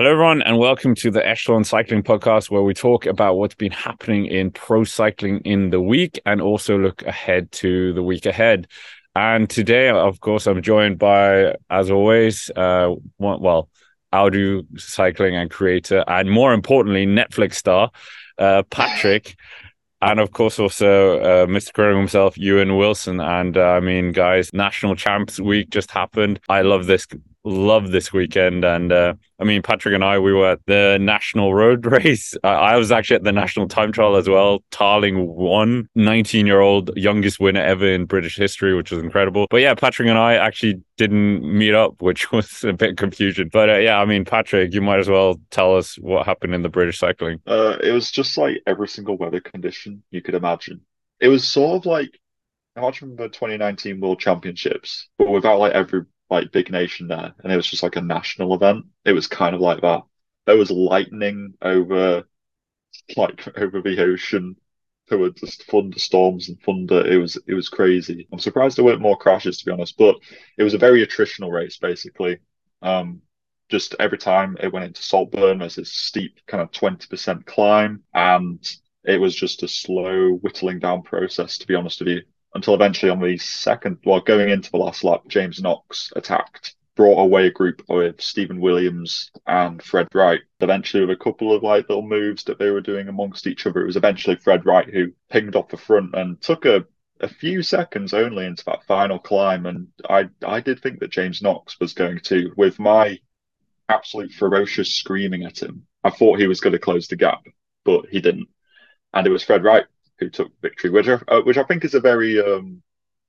Hello, everyone, and welcome to the Echelon Cycling Podcast, where we talk about what's been happening in pro cycling in the week and also look ahead to the week ahead. And today, of course, I'm joined by, as always, uh, well, OwDo cycling and creator, and more importantly, Netflix star, uh, Patrick. And of course, also uh, Mr. Curling himself, Ewan Wilson. And uh, I mean, guys, National Champs Week just happened. I love this love this weekend. And uh, I mean, Patrick and I, we were at the national road race. I was actually at the national time trial as well. Tarling won, 19 year old youngest winner ever in British history, which was incredible. But yeah, Patrick and I actually didn't meet up, which was a bit confusion. But uh, yeah, I mean, Patrick, you might as well tell us what happened in the British cycling. Uh, it was just like every single weather condition you could imagine. It was sort of like imagine remember 2019 World Championships, but without like every like big nation there, and it was just like a national event. It was kind of like that. There was lightning over, like over the ocean. There were just thunderstorms and thunder. It was it was crazy. I'm surprised there weren't more crashes to be honest, but it was a very attritional race basically. Um, just every time it went into Saltburn, there's this steep kind of 20% climb, and it was just a slow whittling down process. To be honest with you, until eventually on the second, well, going into the last lap, James Knox attacked, brought away a group with Stephen Williams and Fred Wright. Eventually, with a couple of like little moves that they were doing amongst each other, it was eventually Fred Wright who pinged off the front and took a a few seconds only into that final climb, and I I did think that James Knox was going to, with my absolute ferocious screaming at him. I thought he was going to close the gap, but he didn't. And it was Fred Wright who took victory, which I, uh, which I think is a very um,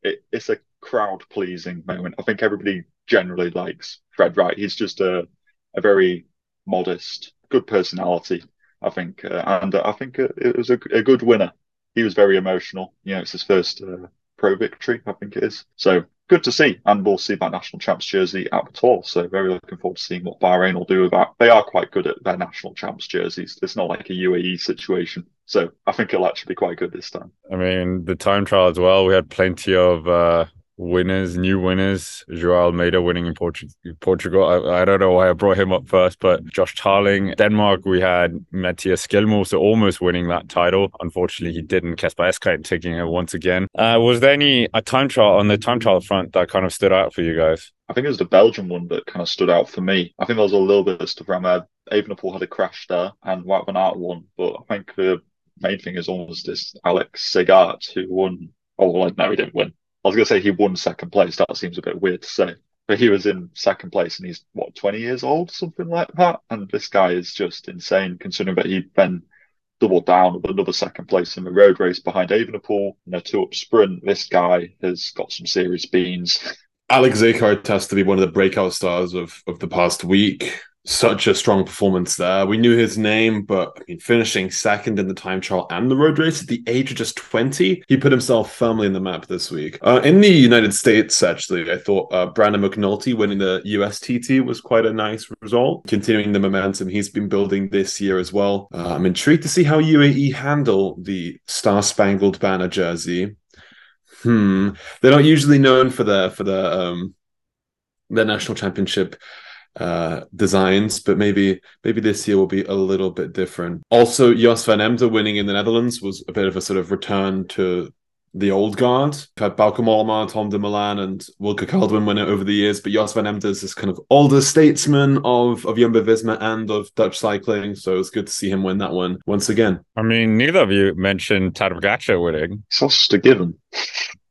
it, it's a crowd pleasing moment. I think everybody generally likes Fred Wright. He's just a a very modest, good personality. I think, uh, and uh, I think it was a, a, good winner. He was very emotional. You know, it's his first uh, pro victory, I think it is. So good to see. And we'll see that national champs jersey at the tour. So very looking forward to seeing what Bahrain will do with that. They are quite good at their national champs jerseys. It's not like a UAE situation. So I think it'll actually be quite good this time. I mean, the time trial as well. We had plenty of uh, winners, new winners. Joao Almeida winning in Portu- Portugal. I, I, don't know why I brought him up first, but Josh Tarling. Denmark, we had Mattias Skjelmose almost winning that title. Unfortunately, he didn't. Kasper Asgreen taking it once again. Uh, was there any a time trial on the time trial front that kind of stood out for you guys? I think it was the Belgian one that kind of stood out for me. I think there was a little bit of stuff around there. Evenepoel had a crash there and Wout van Aert won, but I think the main thing is almost this Alex Segaert who won. Oh, well, no, he didn't win. I was going to say he won second place. That seems a bit weird to say. But he was in second place and he's, what, 20 years old, something like that. And this guy is just insane considering that he then doubled down with another second place in the road race behind Evenepoel in a two up sprint. This guy has got some serious beans. Alex Segaert has to be one of the breakout stars of, of the past week such a strong performance there. We knew his name, but I mean, finishing second in the time trial and the road race at the age of just 20, he put himself firmly in the map this week. Uh, in the United States, actually, I thought uh, Brandon McNulty winning the USTT was quite a nice result, continuing the momentum he's been building this year as well. Uh, I'm intrigued to see how UAE handle the Star Spangled Banner jersey. Hmm, they're not usually known for their for their um their national championship uh, designs, but maybe maybe this year will be a little bit different. Also, Jos van Emden winning in the Netherlands was a bit of a sort of return to the old guard. We've had Bauke Mollema, Tom Dumoulin, and Wilco Kelderman win it over the years, but Jos van Emden is this kind of older statesman of of Jumbo Visma and of Dutch cycling, so it's good to see him win that one once again. I mean, neither of you mentioned Tadej Pogacar winning. It's just a given.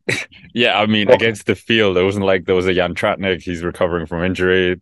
yeah, I mean, against the field, it wasn't like there was a Jan Tratnik. He's recovering from injury.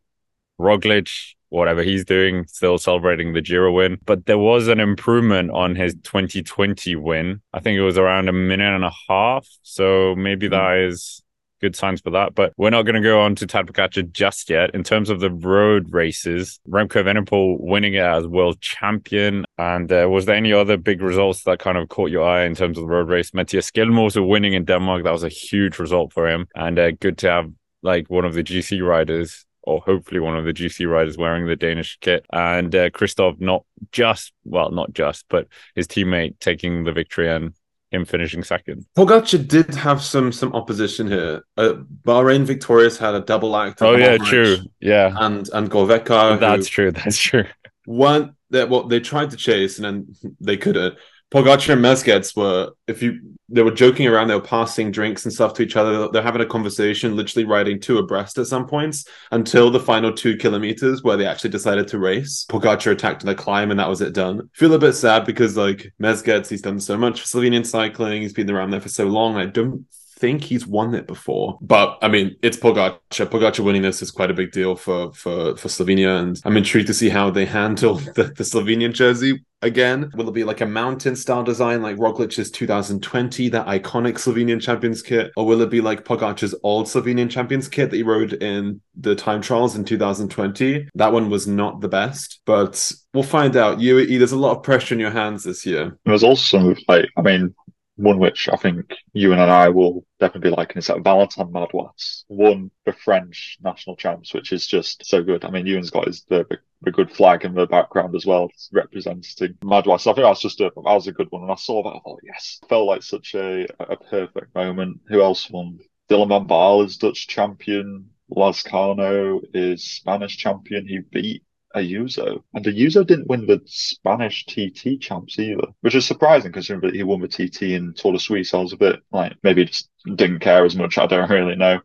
Roglic, whatever he's doing, still celebrating the Giro win. But there was an improvement on his 2020 win. I think it was around a minute and a half. So maybe mm. that is good signs for that. But we're not going to go on to Tadej Pogacar just yet. In terms of the road races, Remco Evenepoel winning it as world champion. And uh, was there any other big results that kind of caught your eye in terms of the road race? Matthias also winning in Denmark. That was a huge result for him. And uh, good to have like one of the GC riders or hopefully one of the GC riders wearing the Danish kit. And uh, Kristoff not just, well, not just, but his teammate taking the victory and him finishing second. Pogacar did have some some opposition here. Uh, Bahrain Victorious had a double act. Oh yeah, true. Yeah, and and Govekar. That's true. That's true. One that well, they tried to chase and then they couldn't. Pogacar and Mezgec were, if you, they were joking around, they were passing drinks and stuff to each other. They're having a conversation, literally riding two abreast at some points until the final two kilometers where they actually decided to race. Pogacar attacked in the climb and that was it done. Feel a bit sad because like Mezgec, he's done so much for Slovenian cycling. He's been around there for so long. I don't think he's won it before. But I mean, it's Pogacar. Pogacar winning this is quite a big deal for for for Slovenia, and I'm intrigued to see how they handle the, the Slovenian jersey again. Will it be like a mountain style design like Roglic's 2020, that iconic Slovenian champions kit, or will it be like Pogacar's old Slovenian champions kit that he rode in the time trials in 2020? That one was not the best, but we'll find out. You, there's a lot of pressure in your hands this year. There's also some like, I mean, one which I think you and I will definitely be liking is that Valentin Madouas won the French national champs, which is just so good. I mean, Ewan's got his the, the good flag in the background as well, representing Madouas. I think that's just a that was a good one, and I saw that. I thought, yes, felt like such a a perfect moment. Who else won? Dylan van Baarle is Dutch champion. Lazkano is Spanish champion. He beat Ayuso. And Ayuso didn't win the Spanish TT champs either, which is surprising considering he won the TT in Tour de Suisse. I was a bit like, maybe just didn't care as much. I don't really know.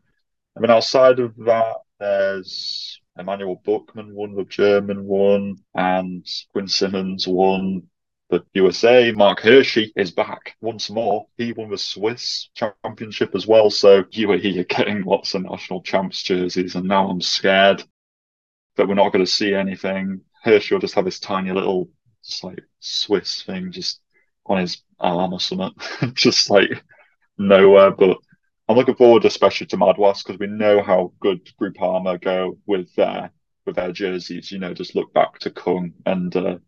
I mean, outside of that, there's Emmanuel Buchmann won the German one, and Quinn Simmons won the USA. Marc Hirschi is back once more. He won the Swiss championship as well. So you here getting lots of national champs jerseys, and now I'm scared that we're not going to see anything. Hirschi will just have this tiny little, just like Swiss thing just on his arm or something, just like nowhere. But I'm looking forward, especially to Madouas, because we know how good Groupama go with their with their jerseys. You know, just look back to Kung and uh,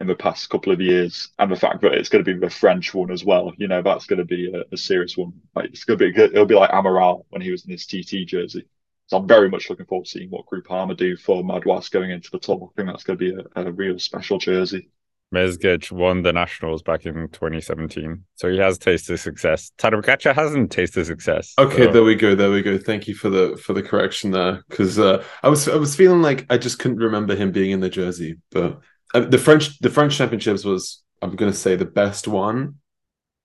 in the past couple of years, and the fact that it's going to be the French one as well. You know, that's going to be a, a serious one. Like it's going to be good. It'll be like Armirail when he was in his TT jersey. So I'm very much looking forward to seeing what Groupama do for Madouas going into the top. I think that's going to be a, a real special jersey. Mezgec won the Nationals back in 2017, so he has tasted success. Tadej Pogacar hasn't tasted success. Okay, so. there we go, there we go. Thank you for the for the correction there, because uh, I was I was feeling like I just couldn't remember him being in the jersey, but uh, the French the French Championships was I'm going to say the best one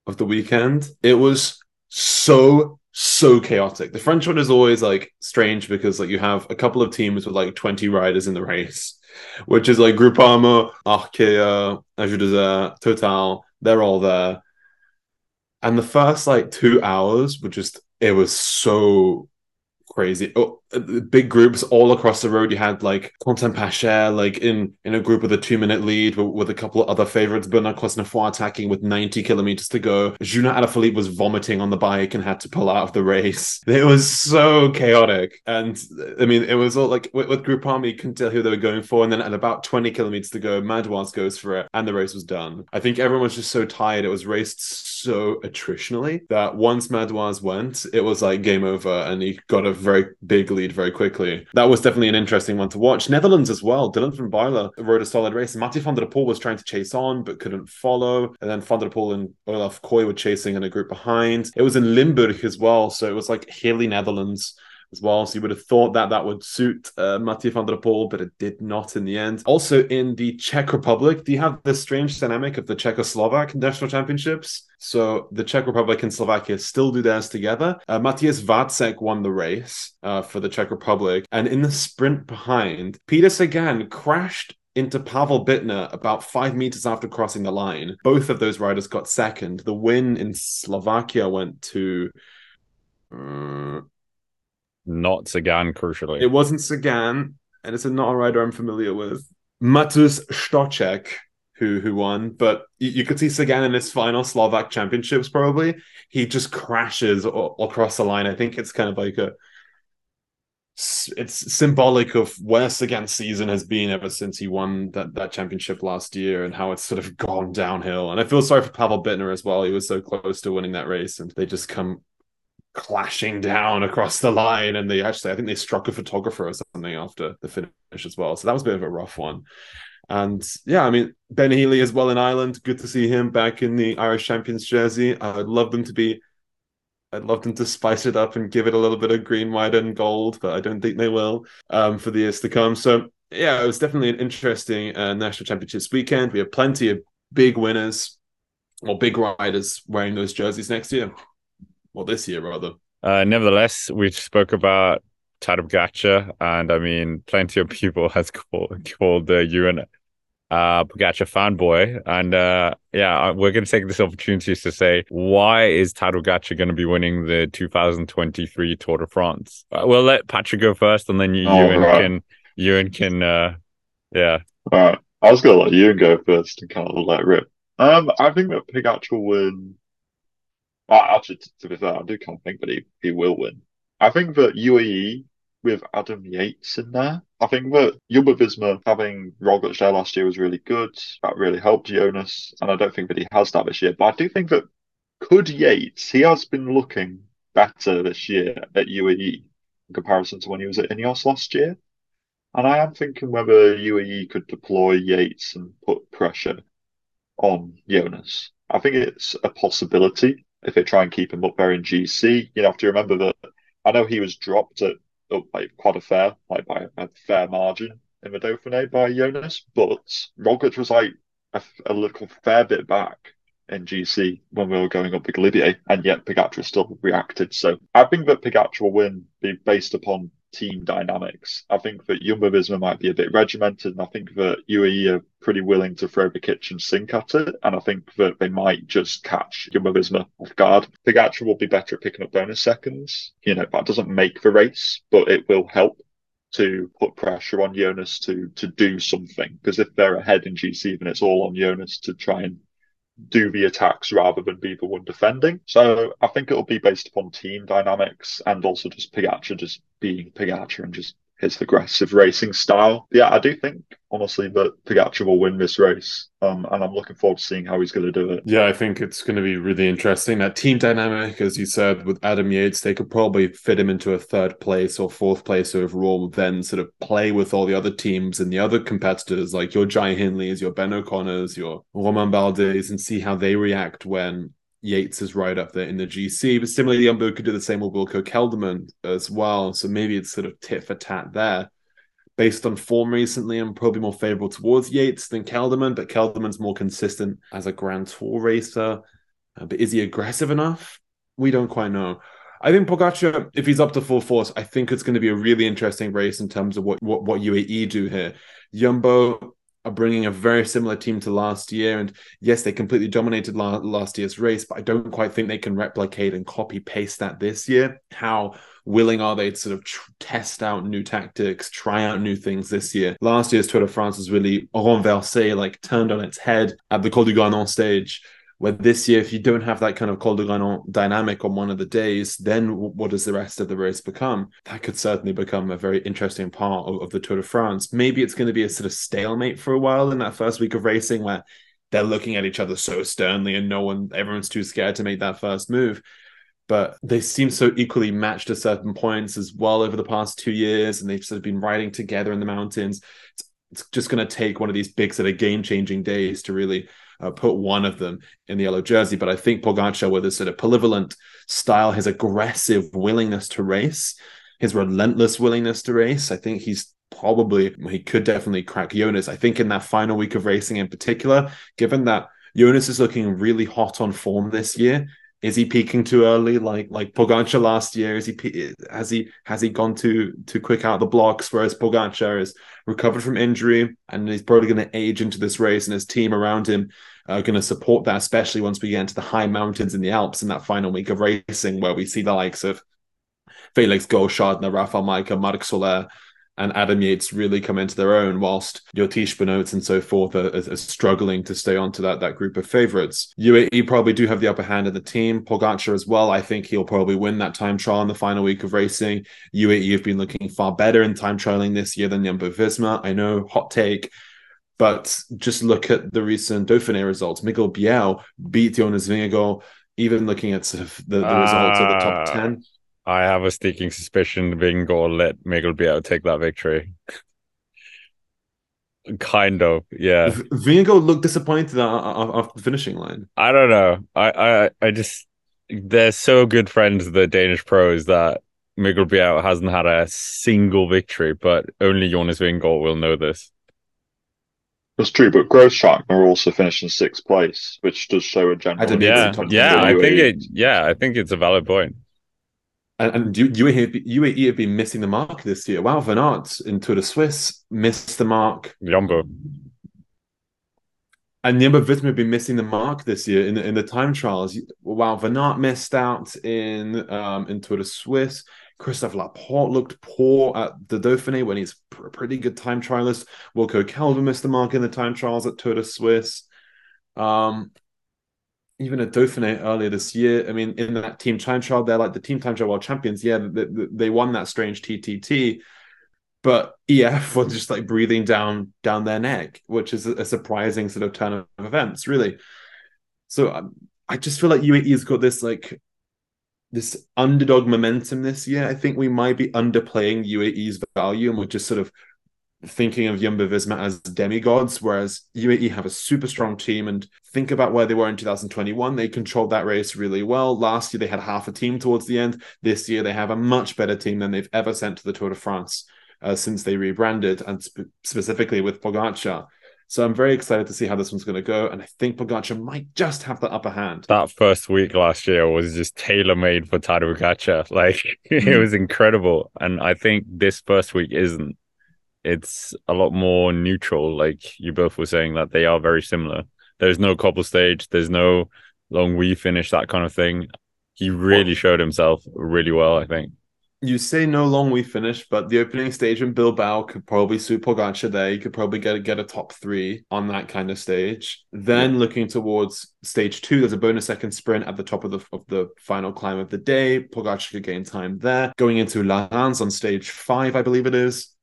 of the weekend. It was so so chaotic. The French one is always like strange because like you have a couple of teams with like 20 riders in the race, which is like Groupama, Arkea, Azure Total, they're all there. And the first like two hours were just it was so crazy. Oh, big groups all across the road. You had like Quentin Pacher, like in in a group with a two minute lead with, with a couple of other favorites. Benoît Cosnefroy attacking with 90 kilometers to go. Julian Alaphilippe was vomiting on the bike and had to pull out of the race. It was so chaotic. And I mean, it was all like with, with Groupama, you couldn't tell who they were going for. And then at about 20 kilometers to go, Madouas goes for it and the race was done. I think everyone was just so tired. It was raced attritionally that once Madouas went, it was like game over and he got a very big lead very quickly. That was definitely an interesting one to watch. Netherlands as well. Dylan van Baarle rode a solid race. Mathieu van der Poel was trying to chase on but couldn't follow. And then van der Poel and Olav Kooij were chasing in a group behind. It was in Limburg as well. So it was like hilly Netherlands as well. So you would have thought that that would suit uh, Mathieu van der Poel, but it did not in the end. Also in the Czech Republic, do you have this strange dynamic of the Czechoslovak national championships? So the Czech Republic and Slovakia still do theirs together. Uh, Mathias Vacek won the race uh, for the Czech Republic. And in the sprint behind, Peter Sagan crashed into Pavel Bittner about five meters after crossing the line. Both of those riders got second. The win in Slovakia went to. Uh, not Sagan, crucially. It wasn't Sagan, and it's a not a rider I'm familiar with. Matus Stoček, who who won, but you, you, could see Sagan in his final Slovak championships. Probably he just crashes o- across the line. I think it's kind of like a it's symbolic of where Sagan's season has been ever since he won that, that championship last year and how it's sort of gone downhill. And I feel sorry for Pavel Bittner as well. He was so close to winning that race and they just come clashing down across the line and they actually i think they struck a photographer or something after the finish as well so that was a bit of a rough one And yeah, I mean, Ben Healy as well in Ireland. Good to see him back in the Irish champions jersey. I'd love them to be, I'd love them to spice it up and give it a little bit of green, white, and gold, but I don't think they will um, for the years to come. So yeah, it was definitely an interesting uh, national championships weekend. We have plenty of big winners or big riders wearing those jerseys next year, or this year rather. Uh, nevertheless, we spoke about Tadej Pogacar, and I mean, plenty of people has called called uh, you an uh, Pogacar fanboy, and uh, yeah, we're going to take this opportunity to say why is Tadej Pogacar going to be winning the 2023 Tour de France? Uh, we'll let Patrick go first, and then you, oh, Ewan right. can Ewan can uh, yeah. All right, I was going to let Ewan go first and kind of let rip. Um, I think that Pogacar will win. Actually, to be fair, I do kind of think that he, he will win. I think that UAE with Adam Yates in there. I think that Jumbo Visma having Roglic there last year was really good. That really helped Jonas, and I don't think that he has that this year. But I do think that could Yates, he has been looking better this year at UAE in comparison to when he was at Ineos last year. And I am thinking whether UAE could deploy Yates and put pressure on Jonas. I think it's a possibility if they try and keep him up there in GC. You have to remember that I know he was dropped at up like quite a fair, like by a fair margin in the Dauphiné by Jonas, but Roglic was like a, a little fair bit back in GC when we were going up the Galibier, and yet Pogacar still reacted. So I think that Pogacar will win be based upon team dynamics. I think that Jumbo Visma might be a bit regimented, and I think that UAE are pretty willing to throw the kitchen sink at it. And I think that they might just catch Jumbo Visma off guard. Pogacar will be better at picking up bonus seconds. You know, that doesn't make the race, but it will help to put pressure on Jonas to to do something. Because if they're ahead in GC, then it's all on Jonas to try and do the attacks rather than be the one defending. So I think it'll be based upon team dynamics and also just Pogacar just being Pogacar and just his aggressive racing style. Yeah, I do think honestly that Pogacar will win this race, um, and I'm looking forward to seeing how he's going to do it. Yeah, I think it's going to be really interesting. That team dynamic, as you said, with Adam Yates, they could probably fit him into a third place or fourth place overall, then sort of play with all the other teams and the other competitors, like your Jai Hindleys, your Ben O'Connors, your Romain Bardet, and see how they react when Yates is right up there in the GC. But similarly, Jumbo could do the same with Wilco Kelderman as well. So maybe it's sort of tit for tat there. Based on form recently, I'm probably more favorable towards Yates than Kelderman, but Kelderman's more consistent as a Grand Tour racer. Uh, but is he aggressive enough? We don't quite know. I think Pogacar, if he's up to full force, I think it's going to be a really interesting race in terms of what what, what UAE do here. Jumbo are bringing a very similar team to last year. And yes, they completely dominated la- last year's race, but I don't quite think they can replicate and copy paste that this year. How willing are they to sort of tr- test out new tactics, try out new things this year? Last year's Tour de France was really renversé, like turned on its head at the Col du Granon stage where this year, if you don't have that kind of Col de Granon dynamic on one of the days, then what does the rest of the race become? That could certainly become a very interesting part of, of the Tour de France. Maybe it's going to be a sort of stalemate for a while in that first week of racing where they're looking at each other so sternly and no one, everyone's too scared to make that first move. But they seem so equally matched at certain points as well over the past two years, and they've sort of been riding together in the mountains. It's, it's just going to take one of these big sort of game changing days to really uh, put one of them in the yellow jersey. But I think Pogacar, with his sort of polyvalent style, his aggressive willingness to race, his relentless willingness to race, I think he's probably he could definitely crack Jonas. I think in that final week of racing in particular, given that Jonas is looking really hot on form this year. Is he peaking too early, like like Pogacar last year? Is he has he has he gone too too quick out the blocks? Whereas Pogacar is recovered from injury and he's probably going to age into this race, and his team around him are going to support that, especially once we get into the high mountains in the Alps in that final week of racing, where we see the likes of Felix Grossschartner, Rafał Majka, Marc Soler, and Adam Yates really come into their own, whilst your Tiesj Benoots and so forth are, are, are, struggling to stay onto that, that group of favourites. UAE probably do have the upper hand in the team. Pogacar as well. I think he'll probably win that time trial in the final week of racing. UAE have been looking far better in time trialing this year than Jumbo Visma. I know, hot take. But just look at the recent Dauphiné results. Mikkel Bjerg beat Jonas Vingegaard. Even looking at sort of the, the uh, results of the top ah, 10. I have a sneaking suspicion Vingegaard let Mikkel Bjerg take that victory. Kind of, yeah. Vingegaard looked disappointed off the finishing line. I don't know. I, I, I just they're so good friends, the Danish pros, that Mikkel Bjerg hasn't had a single victory, but only Jonas Vingegaard will know this. That's true, but Grosjean are also finished in sixth place, which does show a general. Yeah, yeah, I think it. Yeah, I think it's a valid point. And, and UAE, UAE have been missing the mark this year. Wout, Van Aert in Tour de Suisse missed the mark. Jumbo. And Jumbo Visma have been missing the mark this year in the, in the time trials. Wout, Van Aert missed out in um, in Tour de Suisse. Christophe Laporte looked poor at the Dauphiné when he's a pretty good time trialist. Wilco Kelderman missed the mark in the time trials at Tour de Suisse. Um, even at Dauphiné earlier this year, I mean, in that team time trial, they're like the team time trial world champions. Yeah, they, they won that strange TTT, but EF was just like breathing down down their neck, which is a, surprising sort of turn of events, really. So um, I just feel like UAE's got this like this underdog momentum this year. I think we might be underplaying UAE's value, and we're just sort of thinking of Jumbo Visma as demigods, whereas UAE have a super strong team. And think about where they were in 2021. They controlled that race really well. Last year, they had half a team towards the end. This year, they have a much better team than they've ever sent to the Tour de France uh, since they rebranded, and sp- specifically with Pogacar. So I'm very excited to see how this one's going to go, and I think Pogacar might just have the upper hand. That first week last year was just tailor made for Tadej Pogacar. Like it mm-hmm. was incredible, and I think this first week isn't. It's a lot more neutral. Like you both were saying that they are very similar. There's no cobble stage. There's no Longwy finish that kind of thing. He really showed himself really well. I think you say no Longwy finish, but the opening stage in Bilbao could probably suit Pogacar there. You could probably get a, get a top three on that kind of stage. Then looking towards stage two, there's a bonus second sprint at the top of the of the final climb of the day. Pogacar could gain time there. Going into Laruns on stage five, I believe it is.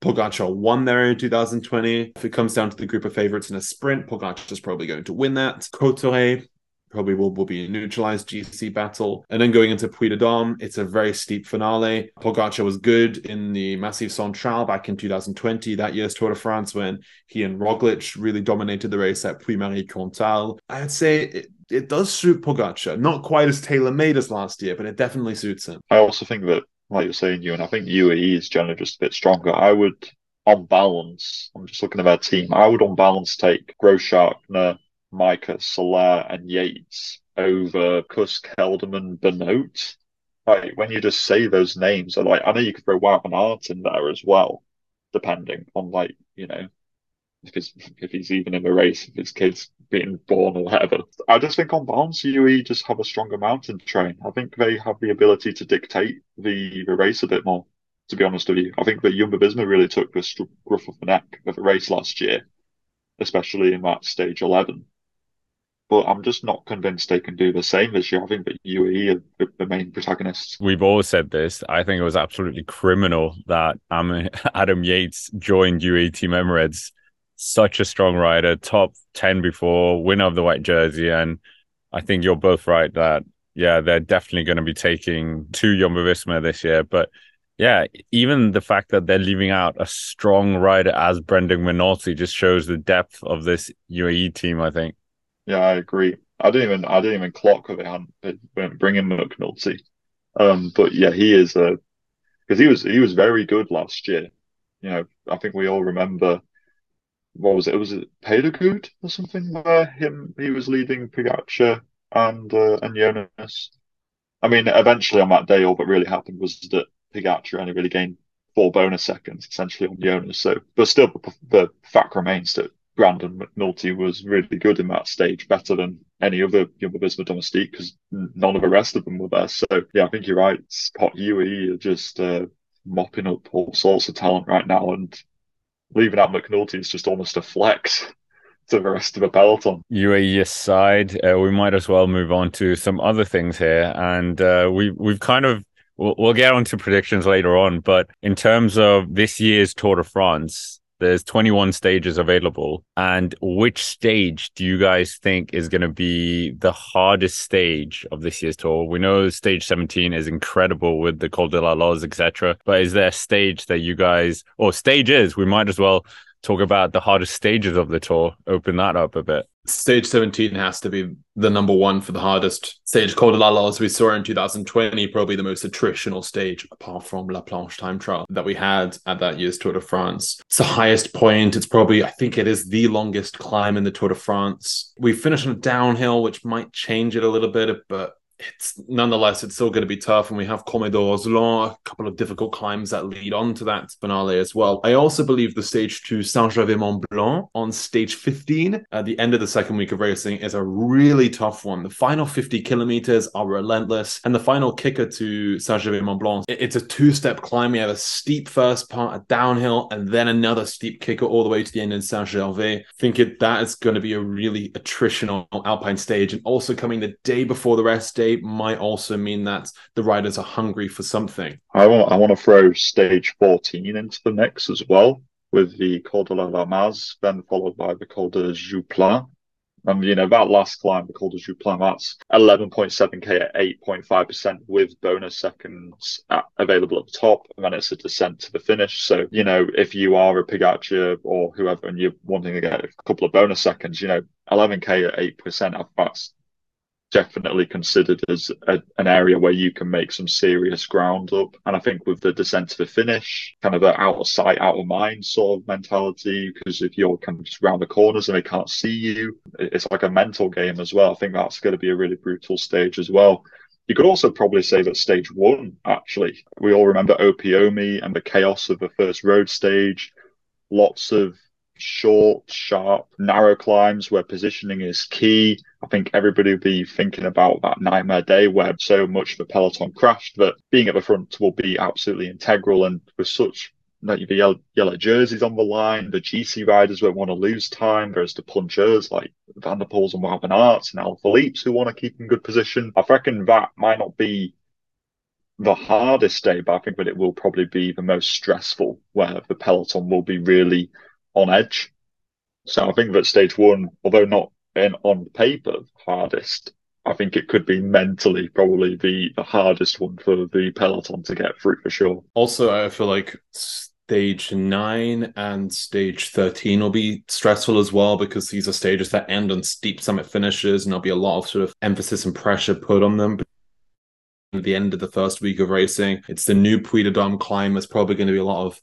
Pogacar won there in 2020. If it comes down to the group of favorites in a sprint, Pogacar is probably going to win that. Cauterets, probably will, will be a neutralized GC battle. And then going into Puy de Dôme, it's a very steep finale. Pogacar was good in the Massif Central back in 2020, that year's Tour de France, when he and Roglic really dominated the race at Puy-Mary-Cantal. I'd say it, it does suit Pogacar. Not quite as tailor-made as last year, but it definitely suits him. I also think that, like you're saying, you and I think UAE is generally just a bit stronger. I would, on balance, I'm just looking at their team, I would on balance take Grossschartner, Majka, Soler, and Yates over Kuss, Kelderman, Benoot. Like when you just say those names, like I know you could throw Wout in there as well, depending on like you know if he's if he's even in the race, if his kid's being born or whatever. I just think on balance, UE just have a stronger mountain train. I think they have the ability to dictate the, the race a bit more. To be honest with you, I think that Jumbo Visma really took the scruff of the neck of the race last year, especially in that stage eleven but I'm just not convinced they can do the same this year. I think that UAE are the main protagonists. We've all said this. I think it was absolutely criminal that Adam Yates joined UAE Team Emirates. Such a strong rider, top 10 before, winner of the white jersey. And I think you're both right that, yeah, they're definitely going to be taking two Jumbo Visma this year. But yeah, even the fact that they're leaving out a strong rider as Brandon McNulty just shows the depth of this UAE team, I think. Yeah, I agree. I didn't even I didn't even clock that they hadn't they weren't bringing McNulty. Um, but yeah, he is a because he was he was very good last year. You know, I think we all remember what was it? It Was it or something where him he was leading Pogacar and uh, and Jonas. I mean, eventually on that day, all that really happened was that Pogacar only really gained four bonus seconds essentially on Jonas. So, but still, the fact remains that Brandon McNulty was really good in that stage, better than any other Jumbo Visma domestique because none of the rest of them were there. So yeah, I think you're right. Pot UAE are just uh, mopping up all sorts of talent right now, and leaving out McNulty is just almost a flex to the rest of the peloton. UAE side, uh, we might as well move on to some other things here, and uh, we we've kind of. We'll, we'll get on to predictions later on, but in terms of this year's Tour de France, there's 21 stages available. And which stage do you guys think is going to be the hardest stage of this year's tour? We know stage 17 is incredible with the Col de la Loze, etc. But is there a stage that you guys, or stages, we might as well talk about the hardest stages of the tour. Open that up a bit. Stage 17 has to be the number one for the hardest stage. Col de la as we saw in 2020, probably the most attritional stage, apart from La Planche time trial, that we had at that year's Tour de France. It's the highest point. It's probably, I think it is the longest climb in the Tour de France. We finished on a downhill, which might change it a little bit, but it's nonetheless it's still going to be tough and we have Col d'Orzelon, a couple of difficult climbs that lead on to that finale as well. I also believe the stage two Saint-Gervais Mont Blanc on stage 15 at the end of the second week of racing is a really tough one. The final 50 kilometers are relentless and the final kicker to Saint-Gervais Mont Blanc, it's a two-step climb. We have a steep first part, a downhill, and then another steep kicker all the way to the end in Saint-Gervais. I think it, that is going to be a really attritional alpine stage and also coming the day before the rest day might also mean that the riders are hungry for something. I want I want to throw stage 14 into the mix as well with the Col de la Ramaz, then followed by the Col de Joux Plane. And you know that last climb, the Col de Joux Plane, that's 11.7k at 8.5% with bonus seconds at, available at the top, and then it's a descent to the finish. So you know if you are a Pogacar or whoever and you're wanting to get a couple of bonus seconds, you know 11k at 8%, that's definitely considered as a, an area where you can make some serious ground up. And I think with the descent to the finish, kind of an out of sight, out of mind sort of mentality, because if you're kind of just around the corners and they can't see you, it's like a mental game as well. I think that's going to be a really brutal stage as well. You could also probably say that stage one, actually, we all remember Opiomi and the chaos of the first road stage. Lots of short, sharp, narrow climbs where positioning is key. I think everybody will be thinking about that nightmare day where so much of the peloton crashed that being at the front will be absolutely integral. And with such like the yellow, jerseys on the line, the GC riders won't want to lose time. There's the punchers like Van and Wout Aert and Alaphilippe who want to keep in good position. I reckon that might not be the hardest day, but I think that it will probably be the most stressful, where the peloton will be really on edge. So I think that stage one, although not in on paper hardest, I think it could be mentally probably the, the hardest one for the peloton to get through for sure. Also, I feel like stage nine and stage 13 will be stressful as well because these are stages that end on steep summit finishes and there'll be a lot of sort of emphasis and pressure put on them at the end of the first week of racing. It's the new Puy de Dôme climb. There's probably going to be a lot of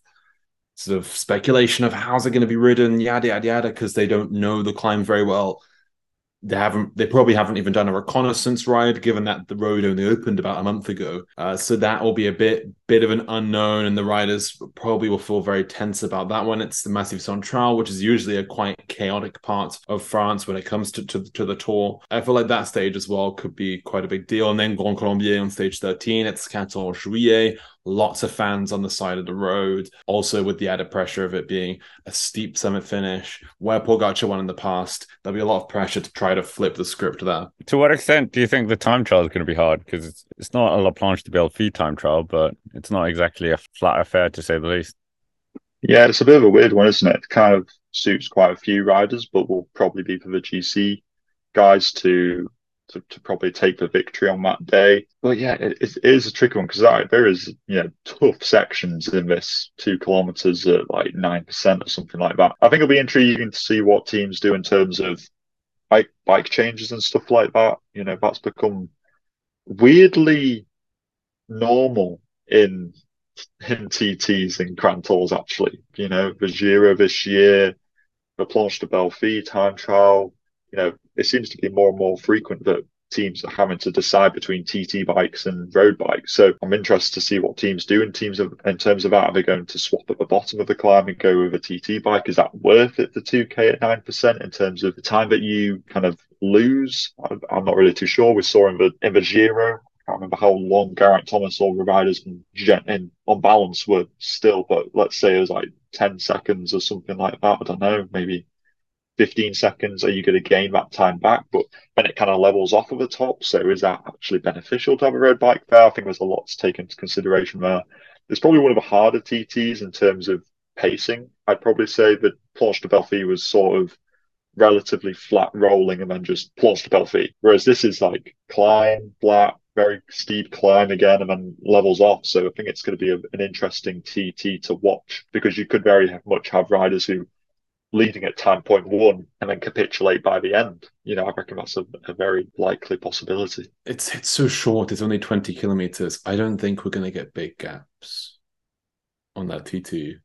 sort of speculation of how's it going to be ridden, yada yada yada, because they don't know the climb very well. They haven't they probably haven't even done a reconnaissance ride given that the road only opened about a month ago. Uh, so that will be a bit bit of an unknown and the riders probably will feel very tense about that one. It's the massif central which is usually a quite chaotic part of france when it comes to, to, to the tour. I feel like that stage as well could be quite a big deal. And then grand colombier on stage 13 it's 14 juillet lots of fans on the side of the road. Also, with the added pressure of it being a steep summit finish, where Pogacar won in the past, there'll be a lot of pressure to try to flip the script there. To what extent do you think the time trial is going to be hard? Because it's, it's not a La Planche de Belfi time trial, but it's not exactly a flat affair to say the least. Yeah, it's a bit of a weird one, isn't it? It kind of suits quite a few riders, but will probably be for the GC guys to to, to probably take the victory on that day. But yeah, it, it is a tricky one because there is you know tough sections in this two kilometers at like nine percent or something like that. I think it'll be intriguing to see what teams do in terms of bike bike changes and stuff like that. You know, that's become weirdly normal in in TTs and Grand Tours actually. You know, the Giro this year, the Planche de Belfi time trial, you know, it seems to be more and more frequent that teams are having to decide between TT bikes and road bikes. So I'm interested to see what teams do in teams of, in terms of. Are they going to swap at the bottom of the climb and go with a TT bike? Is that worth it, the 2K at 9% in terms of the time that you kind of lose? I'm not really too sure. We saw in the, in the Giro, I can't remember how long Geraint Thomas or the riders in, on balance were still, but let's say it was like 10 seconds or something like that. I don't know, maybe 15 seconds, are you going to gain that time back? But then it kind of levels off at the top. So is that actually beneficial to have a road bike there? I think there's a lot to take into consideration there. It's probably one of the harder TTs in terms of pacing. I'd probably say that Planche de Belfi was sort of relatively flat rolling and then just Planche de Belfi. Whereas this is like climb, flat, very steep climb again and then levels off. So I think it's going to be a, an interesting TT to watch because you could very much have riders who leading at time point one and then capitulate by the end. You know, I reckon that's a, a very likely possibility. It's it's so short. It's only twenty kilometers. I don't think we're going to get big gaps on that T two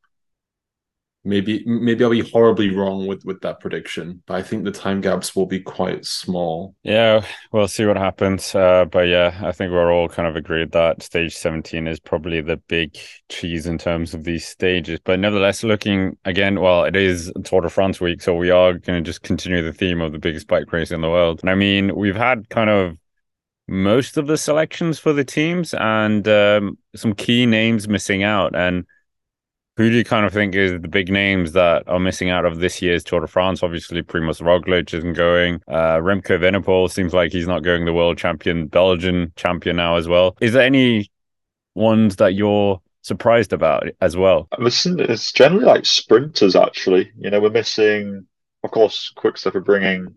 maybe maybe I'll be horribly wrong with with that prediction, but I think the time gaps will be quite small. Yeah, we'll see what happens. Uh, but yeah, I think we're all kind of agreed that stage 17 is probably the big cheese in terms of these stages. But nevertheless, looking again, well, it is Tour de France week, so we are going to just continue the theme of the biggest bike race in the world. And I mean, we've had kind of most of the selections for the teams and um, some key names missing out and who do you kind of think is the big names that are missing out of this year's Tour de France? Obviously, Primoz Roglic isn't going. Uh, Remco Evenepoel seems like he's not going. The world champion, Belgian champion now as well. Is there any ones that you're surprised about as well? It's generally like sprinters, actually. You know, we're missing, of course, Quickstep are bringing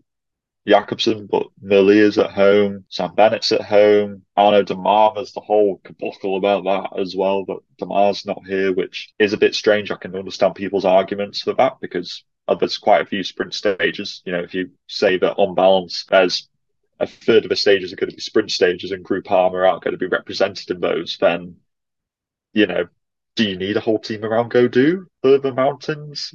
Jakobsen, but is at home, Sam Bennett's at home, Arnaud Démare, there's the whole caboclo about that as well, but Démare's not here, which is a bit strange. I can understand people's arguments for that because there's quite a few sprint stages. You know, if you say that on balance, there's a third of the stages are going to be sprint stages and Groupama aren't going to be represented in those, then, you know, do you need a whole team around Gaudu for the mountains?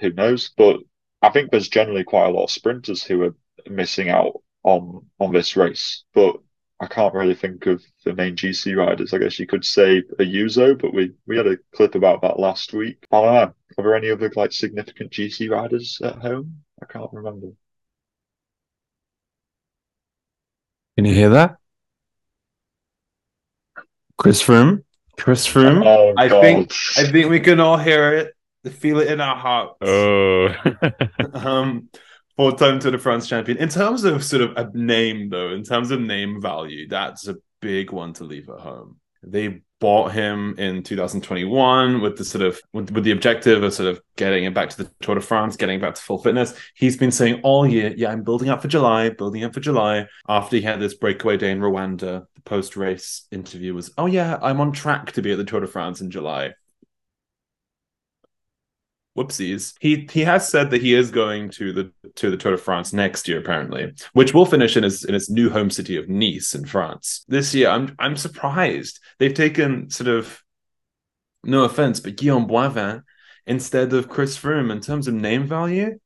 Who knows? But I think there's generally quite a lot of sprinters who are missing out on on this race. But I can't really think of the main GC riders. I guess you could say Ayuso, but we we had a clip about that last week. I don't know. Are there any other like significant GC riders at home? I can't remember. Can you hear that? Chris Froome. Chris Froome. Oh, I think I think we can all hear it, feel it in our hearts. Oh. um four time Tour de France champion. In terms of sort of a name, though, in terms of name value, that's a big one to leave at home. They bought him in 2021 with the sort of with, with, the objective of sort of getting him back to the Tour de France, getting back to full fitness. He's been saying all year, yeah, I'm building up for July, building up for July. After he had this breakaway day in Rwanda, the post race interview was, oh yeah, I'm on track to be at the Tour de France in July whoopsies. He he has said that he is going to the to the Tour de France next year, apparently, which will finish in his in his new home city of Nice in France. This year, I'm I'm surprised they've taken sort of no offense, but Guillaume Boivin instead of Chris Froome in terms of name value.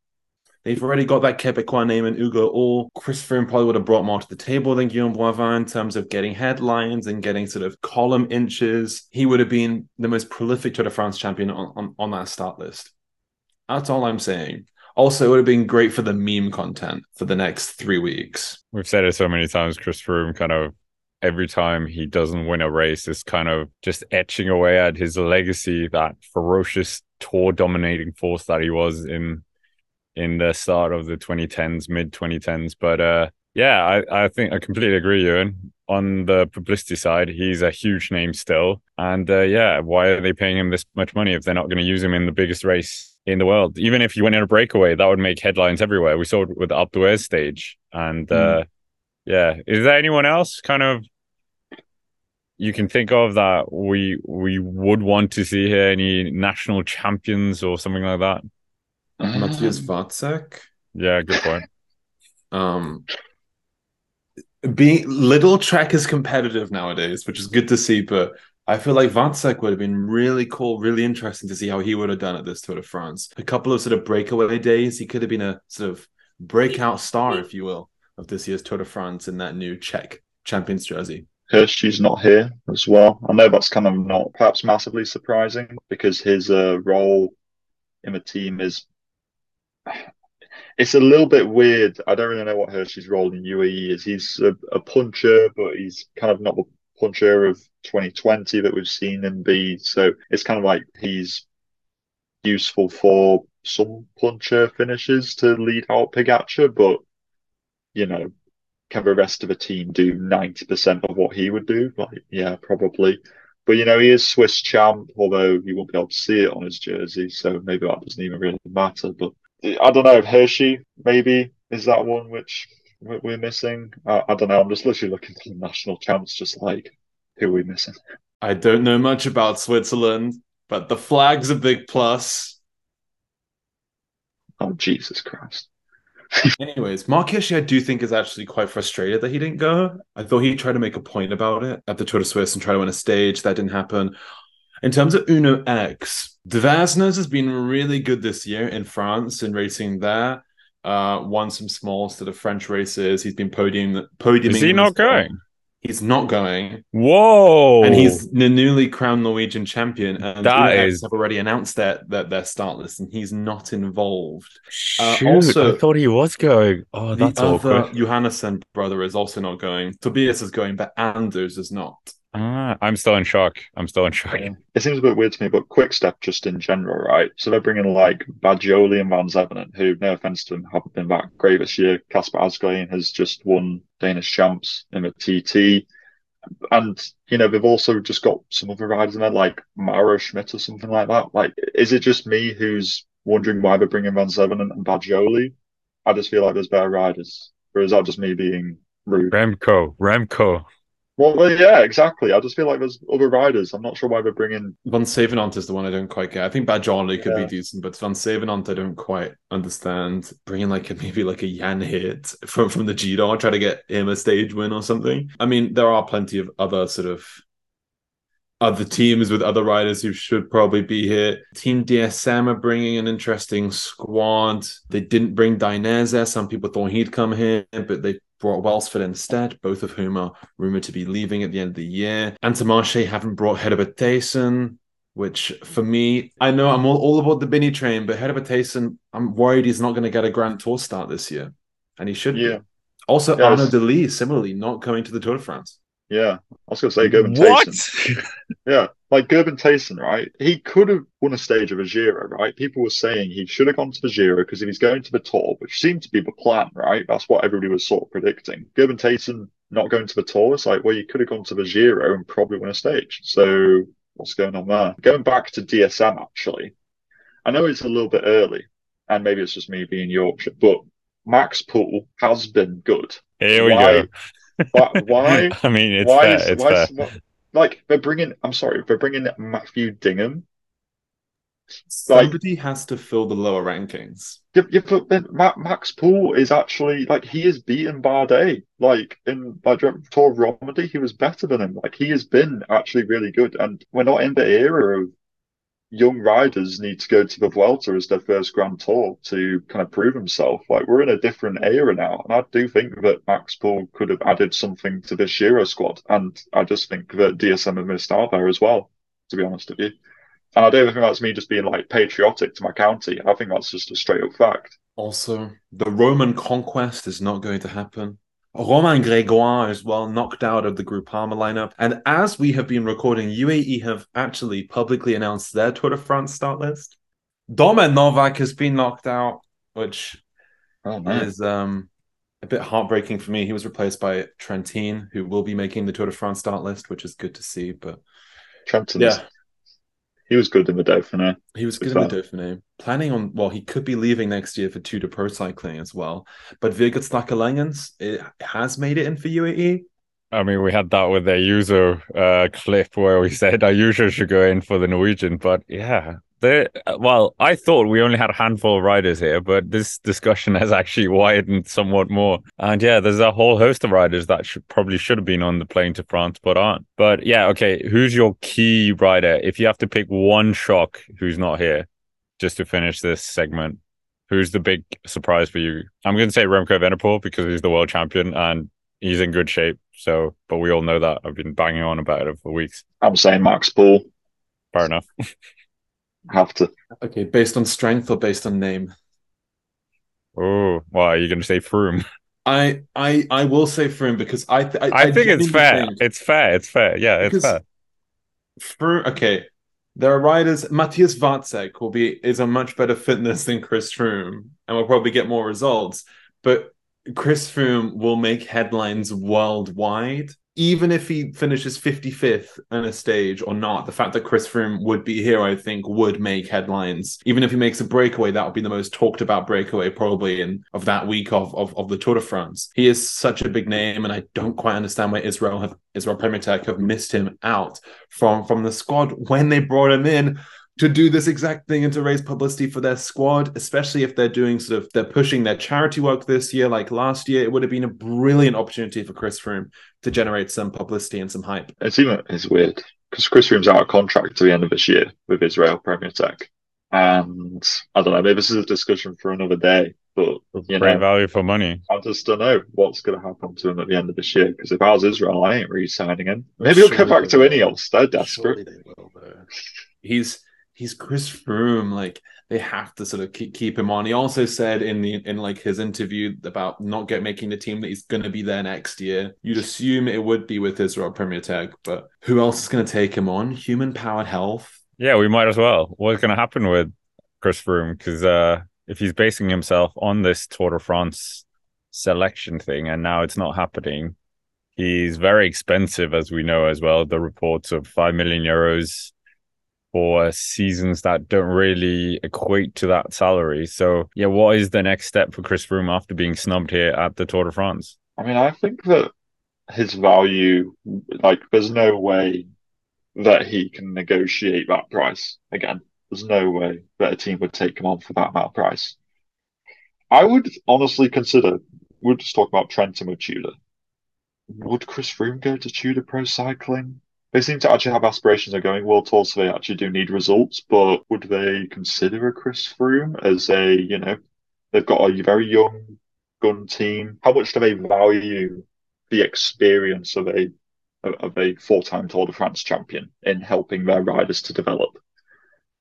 They've already got that Quebecois name in Hugo Houle. Chris Froome probably would have brought more to the table than Guillaume Boivin in terms of getting headlines and getting sort of column inches. He would have been the most prolific Tour de France champion on, on, on that start list. That's all I'm saying. Also, it would have been great for the meme content for the next three weeks. We've said it so many times, Chris Froome kind of every time he doesn't win a race is kind of just etching away at his legacy, that ferocious tour dominating force that he was in in the start of the 2010s, mid 2010s. But uh, yeah, I, I think I completely agree, Ewan. On the publicity side, he's a huge name still. And uh, yeah, why are they paying him this much money if they're not going to use him in the biggest race in the world. Even if you went in a breakaway, that would make headlines everywhere. We saw it with the Alpe d'Huez stage. And uh, mm. yeah, is there anyone else kind of you can think of that we we would want to see here? Any national champions or something like that? Um, Mathias Vacek. Yeah, good point. um, being Lidl-Trek is competitive nowadays, which is good to see, but I feel like Vacek would have been really cool, really interesting to see how he would have done at this Tour de France. A couple of sort of breakaway days, he could have been a sort of breakout star, if you will, of this year's Tour de France in that new Czech champions jersey. Hirschi's not here as well. I know that's kind of not perhaps massively surprising because his uh, role in the team is it's a little bit weird. I don't really know what Hirschi's role in UAE is. He's a, a puncher, but he's kind of not the puncher of 2020 that we've seen him be. So it's kind of like he's useful for some puncher finishes to lead out Pogacar, but you know, can the rest of the team do 90% of what he would do? Like, yeah, probably. But you know, he is Swiss champ, although you won't be able to see it on his jersey, so maybe that doesn't even really matter. But I don't know, Hirschi maybe is that one which we're missing. I, I don't know. I'm just literally looking for the national champs, just like who are we missing? I don't know much about Switzerland, but the flag's a big plus. Oh Jesus Christ! Anyways, Marc Hirschi, I do think is actually quite frustrated that he didn't go. I thought he tried to make a point about it at the Tour de Suisse and try to win a stage. That didn't happen. In terms of Uno X, Devasnes has been really good this year in France in racing there. Uh, won some small sort of French races. He's been podium podiuming. Is he not going? He's not going. Whoa! And he's the newly crowned Norwegian champion. And That is- have already announced that that their start list, and he's not involved. Uh, Shoot, also- I thought he was going. Oh, The that's other awkward. Johannessen brother is also not going. Tobias is going, but Anders is not. Ah, I'm still in shock. I'm still in shock. It seems a bit weird to me, but Quick Step just in general, right? So they're bringing like Bagioli and Vansevenant, who, no offense to them, haven't been that great this year. Kasper Asgreen has just won Danish champs in the TT. And, you know, they've also just got some other riders in there, like Mara Schmidt or something like that. Like, is it just me who's wondering why they're bringing Vansevenant and Bagioli? I just feel like there's better riders. Or is that just me being rude? Remco, Remco. Well, well, yeah, exactly. I just feel like there's other riders. I'm not sure why they're bringing Van Savenant is the one I don't quite get. I think Bagioli could Yeah. be decent, but Vansevenant I don't quite understand. Bringing like a, maybe like a Jan Hirt from from the G Dog, try to get him a stage win or something. I mean, there are plenty of other sort of other teams with other riders who should probably be here. Team DSM are bringing an interesting squad. They didn't bring Dainese. Some people thought he'd come here, but they brought Welsford instead, both of whom are rumored to be leaving at the end of the year. Intermarché haven't brought Herbert Thijssen, which for me, I know I'm all, all about the Binny train, but Herbert Thijssen, I'm worried he's not going to get a Grand Tour start this year. And he should. be. Yeah. Also, Yes. Arnaud De Lie, similarly, not coming to the Tour de France. Yeah, I was going to say Gerben What? Yeah, like Gerben Thijssen, right? He could have won a stage of a Giro, right? People were saying he should have gone to the Giro because if he's going to the Tour, which seemed to be the plan, right? That's what everybody was sort of predicting. Gerben Thijssen not going to the Tour, it's like, well, you could have gone to the Giro and probably won a stage. So what's going on there? Going back to DSM, actually, I know it's a little bit early, and maybe it's just me being Yorkshire, but Max Poole has been good. Here we Why- go. Why? why I mean, it's why fair. is, it's why fair. is, what- like they're bringing? I'm sorry, they're bringing Matthew Dinham. Like- Somebody has to fill the lower rankings. Yeah, yeah, but then Ma Max Poole is actually like he has beaten Bardet. Like in like Tour of Romandy, he was better than him. Like he has been actually really good. And we're not in the era of young riders need to go to the Vuelta as their first Grand Tour to kind of prove himself. Like we're in a different era now, and I do think that Max Poole could have added something to this Giro squad. And I just think that DSM have missed out there as well. To be honest with you. And I don't think that's me just being like patriotic to my county. I think that's just a straight up fact. Also, the Roman conquest is not going to happen. Romain Grégoire is well knocked out of the Groupama lineup. And as we have been recording, UAE have actually publicly announced their Tour de France start list. Domen Novak has been knocked out, which Oh is um, a bit heartbreaking for me. He was replaced by Trentin, who will be making the Tour de France start list, which is good to see. But Trentin's yeah, he was good in the Dauphiné. He was Who's good in the Dauphiné. Planning on, well, he could be leaving next year for Tudor Pro cycling as well. But Vegard Stake Laengens it has made it in for. UAE. I mean, we had that with the user uh, clip where we said Ayuso should go in for the Norwegian, but yeah, they uh, well, I thought we only had a handful of riders here, but this discussion has actually widened somewhat more. And yeah, there's a whole host of riders that should probably should have been on the plane to France but aren't. But yeah, okay, who's your key rider? If you have to pick one shock who's not here, just to finish this segment. Who's the big surprise for you? I'm going to say Remco Evenepoel because he's the world champion and he's in good shape. So, but we all know that. I've been banging on about it for weeks. I'm saying Max Poole. Fair enough. Have to. Okay, based on strength or based on name? Oh, well, are you going to say Froome? I I I will say Froome because I th- I, I, think it's fair. think It's fair. It's fair. Yeah, it's fair. Froome. Okay, there are riders. Mathias Vacek will be is a much better fitness than Chris Froome, and will probably get more results. But Chris Froome will make headlines worldwide, even if he finishes 55th in a stage or not. The fact that Chris Froome would be here, I think, would make headlines. Even if he makes a breakaway, that would be the most talked about breakaway probably in of that week of, of, of the Tour de France. He is such a big name, and I don't quite understand why Israel have Israel Premier Tech have missed him out from from the squad when they brought him in to do this exact thing and to raise publicity for their squad, especially if they're doing sort of they're pushing their charity work this year, like last year. It would have been a brilliant opportunity for Chris Froome to generate some publicity and some hype. It's even it's weird because Chris Froome's out of contract to the end of this year with Israel Premier Tech, and I don't know. Maybe this is a discussion for another day. But you Great know, value for money. I just don't know what's going to happen to him at the end of this year. Because if I was Israel, I ain't re-signing him. Maybe he'll get back to Ineos. They're desperate. Surely they will, though. He's he's Chris Froome. Like they have to sort of keep, keep him on. He also said in the in like his interview about not get making the team that he's going to be there next year. You'd assume it would be with Israel Premier Tech, but who else is going to take him on? Human powered health. Yeah, we might as well. What's going to happen with Chris Froome? Because uh, if he's basing himself on this Tour de France selection thing, and now it's not happening, he's very expensive, as we know as well. The reports of five million euros for seasons that don't really equate to that salary. So, yeah, what is the next step for Chris Froome after being snubbed here at the Tour de France? I mean, I think that his value, like, there's no way that he can negotiate that price again. There's no way that a team would take him on for that amount of price. I would honestly consider, we're just talking about Trentin with Tudor. Would Chris Froome go to Tudor Pro Cycling? They seem to actually have aspirations of going world tour, so they actually do need results. But would they consider a Chris Froome as a, you know, they've got a very young gun team? How much do they value the experience of a of a four-time Tour de France champion in helping their riders to develop?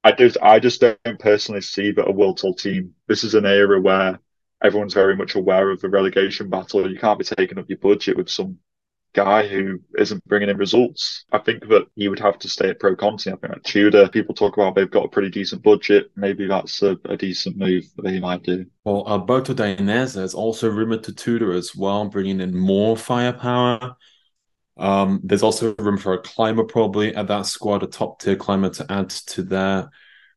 I do. I just don't personally see that a world tour team. This is an era where everyone's very much aware of the relegation battle. You can't be taking up your budget with some guy who isn't bringing in results. I think that he would have to stay at Pro Conti. I think at Tudor, people talk about they've got a pretty decent budget. Maybe that's a, a decent move that he might do. Well, Alberto Dainese is also rumored to Tudor as well, bringing in more firepower. Um, there's also room for a climber probably at that squad, a top tier climber to add to their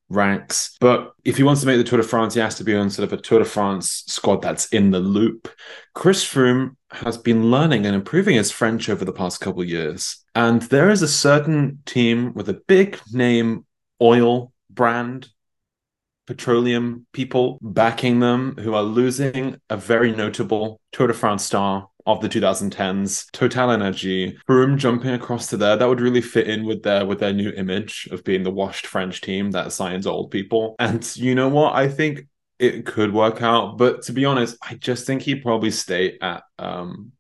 ranks. But if he wants to make the Tour de France, he has to be on sort of a Tour de France squad that's in the loop. Chris Froome has been learning and improving his French over the past couple of years. And there is a certain team with a big name oil brand, petroleum people backing them who are losing a very notable Tour de France star of the 2010s, Total Energy, Froome jumping across to there, that would really fit in with their with their new image of being the washed French team that signs old people. And you know what? I think it could work out, but to be honest, I just think he'd probably stay at um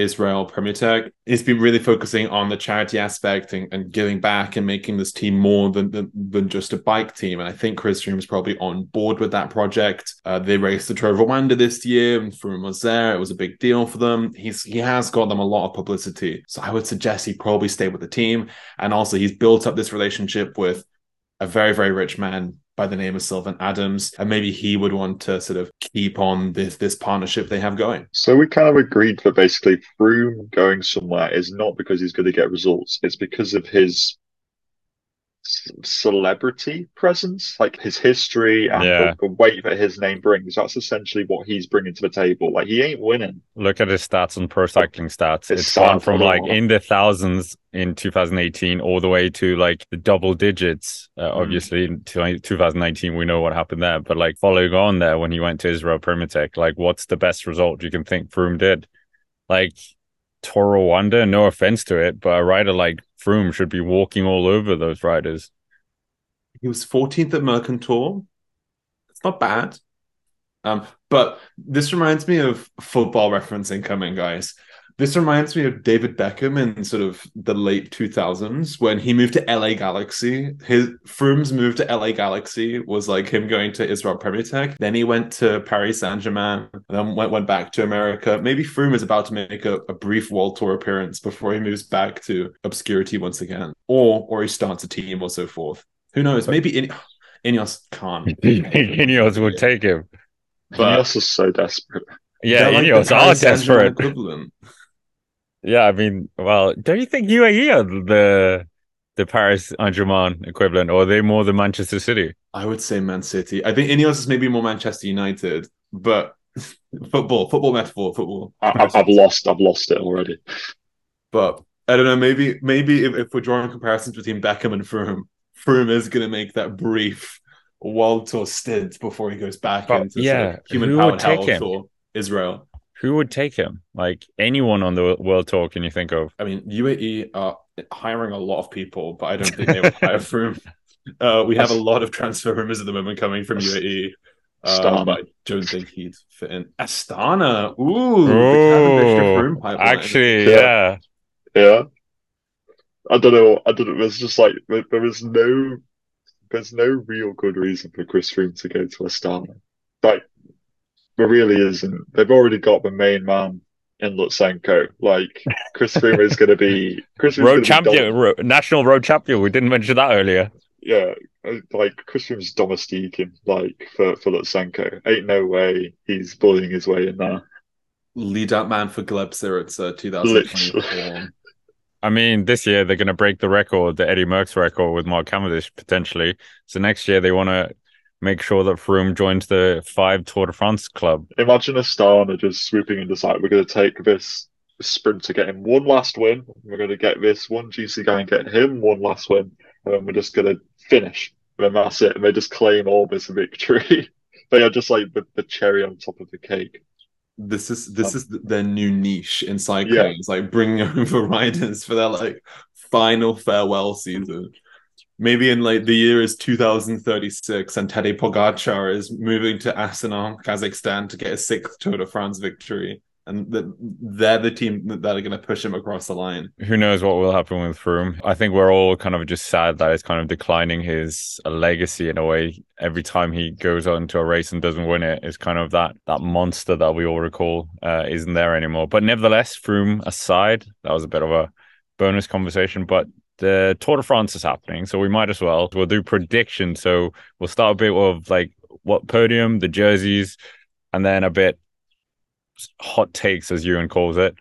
Israel Premier Tech. He's been really focusing on the charity aspect and, and giving back and making this team more than, than, than just a bike team. And I think Chris Froome is probably on board with that project. Uh, they raced the Tour of Rwanda this year, and was there. It was a big deal for them. He's he has got them a lot of publicity. So I would suggest he probably stay with the team. And also, he's built up this relationship with a very very rich man by the name of Sylvan Adams, and maybe he would want to sort of keep on this this partnership they have going. So we kind of agreed that basically Froome going somewhere is not because he's going to get results; it's because of his celebrity presence, like his history and Yeah. the, the weight that his name brings. That's essentially what he's bringing to the table. Like he ain't winning. Look at his stats on pro cycling stats. It's It's gone from like in the thousands in 2018 all the way to like the double digits. Uh, Mm. Obviously, in 2019, we know what happened there. But like following on there, when he went to Israel Premier Tech, like what's the best result you can think Froome did? Like Toro Rwanda, no offense to it, but a rider like Froome should be walking all over those riders. He was 14th at Mercantour. It's not bad. Um, but this reminds me of football referencing coming, guys. This reminds me of David Beckham in sort of the late 2000s when he moved to LA Galaxy. His Froome's move to LA Galaxy was like him going to Israel Premier Tech. Then he went to Paris Saint Germain, and then went, went back to America. Maybe Froome is about to make a, a brief World Tour appearance before he moves back to obscurity once again, or or he starts a team or so forth. Who knows? Maybe In- Ineos can't. Ineos would take him. But- Ineos is so desperate. Yeah, They're like Ineos are Paris Saint-Germain desperate. Equivalent. Yeah, I mean, well, don't you think UAE are the the Paris Saint Germain equivalent, or are they more the Manchester City? I would say Man City. I think Ineos is maybe more Manchester United, but football, football metaphor, football. I, I've, I've lost. I've lost it already. But I don't know. Maybe maybe if, if we're drawing comparisons between Beckham and Froome, Froome is going to make that brief world tour stint before he goes back But, into yeah, sort of human who powered would take health him? or Israel. Who would take him? Like anyone on the world tour? Can you think of? I mean, UAE are hiring a lot of people, but I don't think they would hire Froome. Uh, we have a lot of transfer rumors at the moment coming from UAE. Uh, Astana. but I don't think he'd fit in. Astana, ooh, the Cavendish to Oh, Froome pipeline. actually, Yeah. yeah. Yeah. I don't know. I don't know. There's just like there, there is no there's no real good reason for Chris Froome to go to Astana. Like there really isn't. They've already got the main man in Lutsenko. Like Chris Froome is going to be Chris Froome's Road gonna be champion, dom- ro- national road champion. We didn't mention that earlier. yeah, uh, like Chris Froome's domestiquing like for for Lutsenko. Ain't no way he's bullying his way in there. lead out man for Glebser. It's uh, 2024. I mean, this year they're going to break the record, the Eddie Merckx record with Mark Cavendish potentially. So next year they want to make sure that Froome joins the five Tour de France club. Imagine Astana just swooping in to decide we're going to take this sprint to get him one last win. We're going to get this one GC guy and get him one last win, and then we're just going to finish. And then that's it. And they just claim all this victory. they are just like the, the cherry on top of the cake. This is this is their new niche in cycling. Yeah. It's like bringing over riders for their like final farewell season. Maybe in like the year is 2036 and Teddy Pogacar is moving to Astana, Kazakhstan to get a sixth Tour de France victory. And the, they're the team that are going to push him across the line. Who knows what will happen with Froome? I think we're all kind of just sad that it's kind of declining his uh, legacy in a way. Every time he goes on to a race and doesn't win it, it's kind of that that monster that we all recall uh, isn't there anymore. But nevertheless, Froome aside, that was a bit of a bonus conversation. But the Tour de France is happening, so we might as well we'll do predictions. So we'll start a bit of like what podium, the jerseys, and then a bit hot takes, as Ewan calls it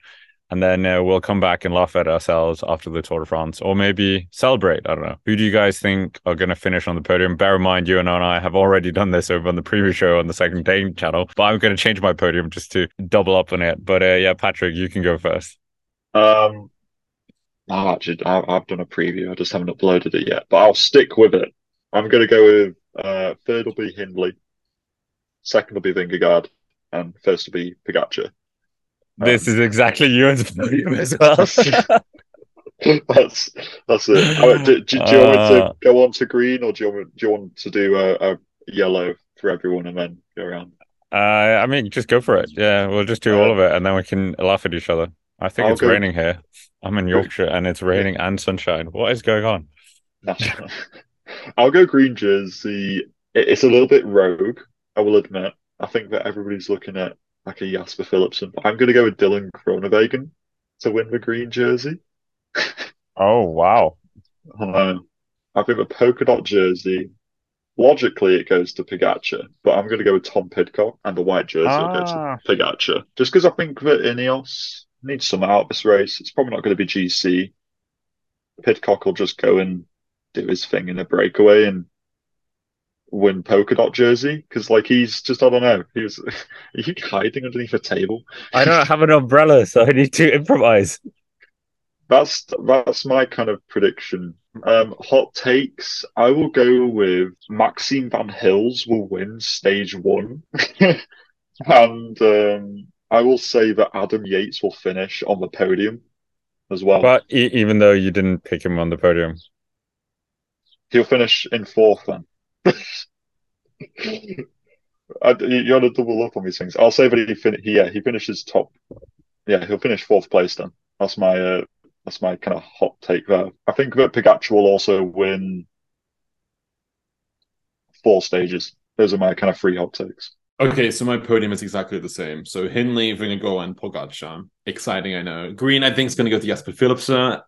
and then uh, we'll come back and laugh at ourselves after the Tour de France, or maybe celebrate. I don't know. Who do you guys think are going to finish on the podium? Bear in mind, you and I have already done this over on the previous show on the second day channel, but I'm going to change my podium just to double up on it. But uh, yeah, Patrick, you can go first. Um, no, actually, I, I've done a preview. I just haven't uploaded it yet, but I'll stick with it. I'm going to go with uh, third will be Hindley, second will be Vingegaard, and first will be Pogacar. This is exactly Ewan's podium as well. That's that's it. Oh, do, do, do you want me Uh, to go on to green, or do you want do you want to do a, a yellow for everyone and then go around? uh, I mean, just go for it. Yeah, we'll just do all of it, and then we can laugh at each other. I think I'll it's go- raining here. I'm in Yorkshire, and it's raining and sunshine. What is going on? I'll go green jersey. It's a little bit rogue, I will admit. I think that everybody's looking at like a Jasper Philipsen, but I'm going to go with Dylan Groenewegen to win the green jersey. Oh wow! Um, I think the polka dot jersey, logically, it goes to Pogacar, but I'm going to go with Tom Pidcock, and the white jersey will go Ah. to Pogacar. Just because I think that Ineos needs some out of this race. It's probably not going to be GC. Pidcock will just go and do his thing in a breakaway and win polka dot jersey because, like, he's just I don't know. He was he keep hiding underneath a table. I don't have an umbrella, so I need to improvise. That's that's my kind of prediction. Um, hot takes. I will go with Maxim Van Gils will win stage one, and um, I will say that Adam Yates will finish on the podium as well. But e- even though you didn't pick him on the podium, He'll finish in fourth then. I, you got to double up on these things. I'll say that he fin- yeah he finishes top. Yeah, he'll finish fourth place then. That's my uh, that's my kind of hot take there. I think that Pogacar will also win four stages. Those are my kind of three hot takes. Okay, so my podium is exactly the same. So Hindley, Vingegaard, and Pogacar. Exciting, I know. Green, I think, is going to go to Jasper Philipsen.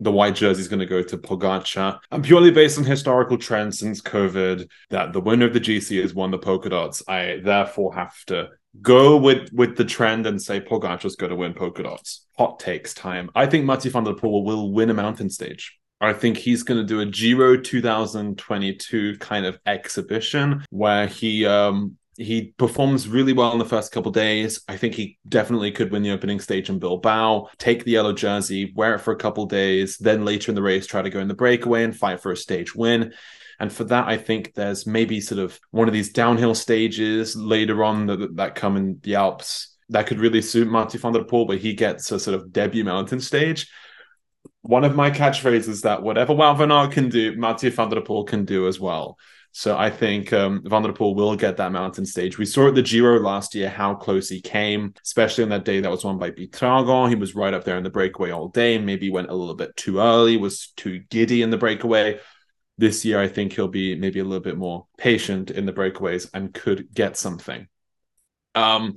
The white jersey is going to go to Pogacar. And purely based on historical trends since COVID, that the winner of the GC has won the polka dots. I therefore have to go with with the trend and say Pogacar's going to win polka dots. Hot takes time. I think Mathieu van der Poel will win a mountain stage. I think he's going to do a Giro 2022 kind of exhibition where he um he performs really well in the first couple days. I think he definitely could win the opening stage in Bilbao, take the yellow jersey, wear it for a couple days, then later in the race try to go in the breakaway and fight for a stage win. And for that, I think there's maybe sort of one of these downhill stages later on that, that come in the Alps that could really suit Mathieu van der Poel, but he gets a sort of debut mountain stage. One of my catchphrases that whatever Wout van Aert can do, Mathieu van der Poel can do as well. So I think um, Van der Poel will get that mountain stage. We saw at the Giro last year how close he came, especially on that day that was won by Buitrago. He was right up there in the breakaway all day. Maybe went a little bit too early, was too giddy in the breakaway. This year, I think he'll be maybe a little bit more patient in the breakaways and could get something. Um,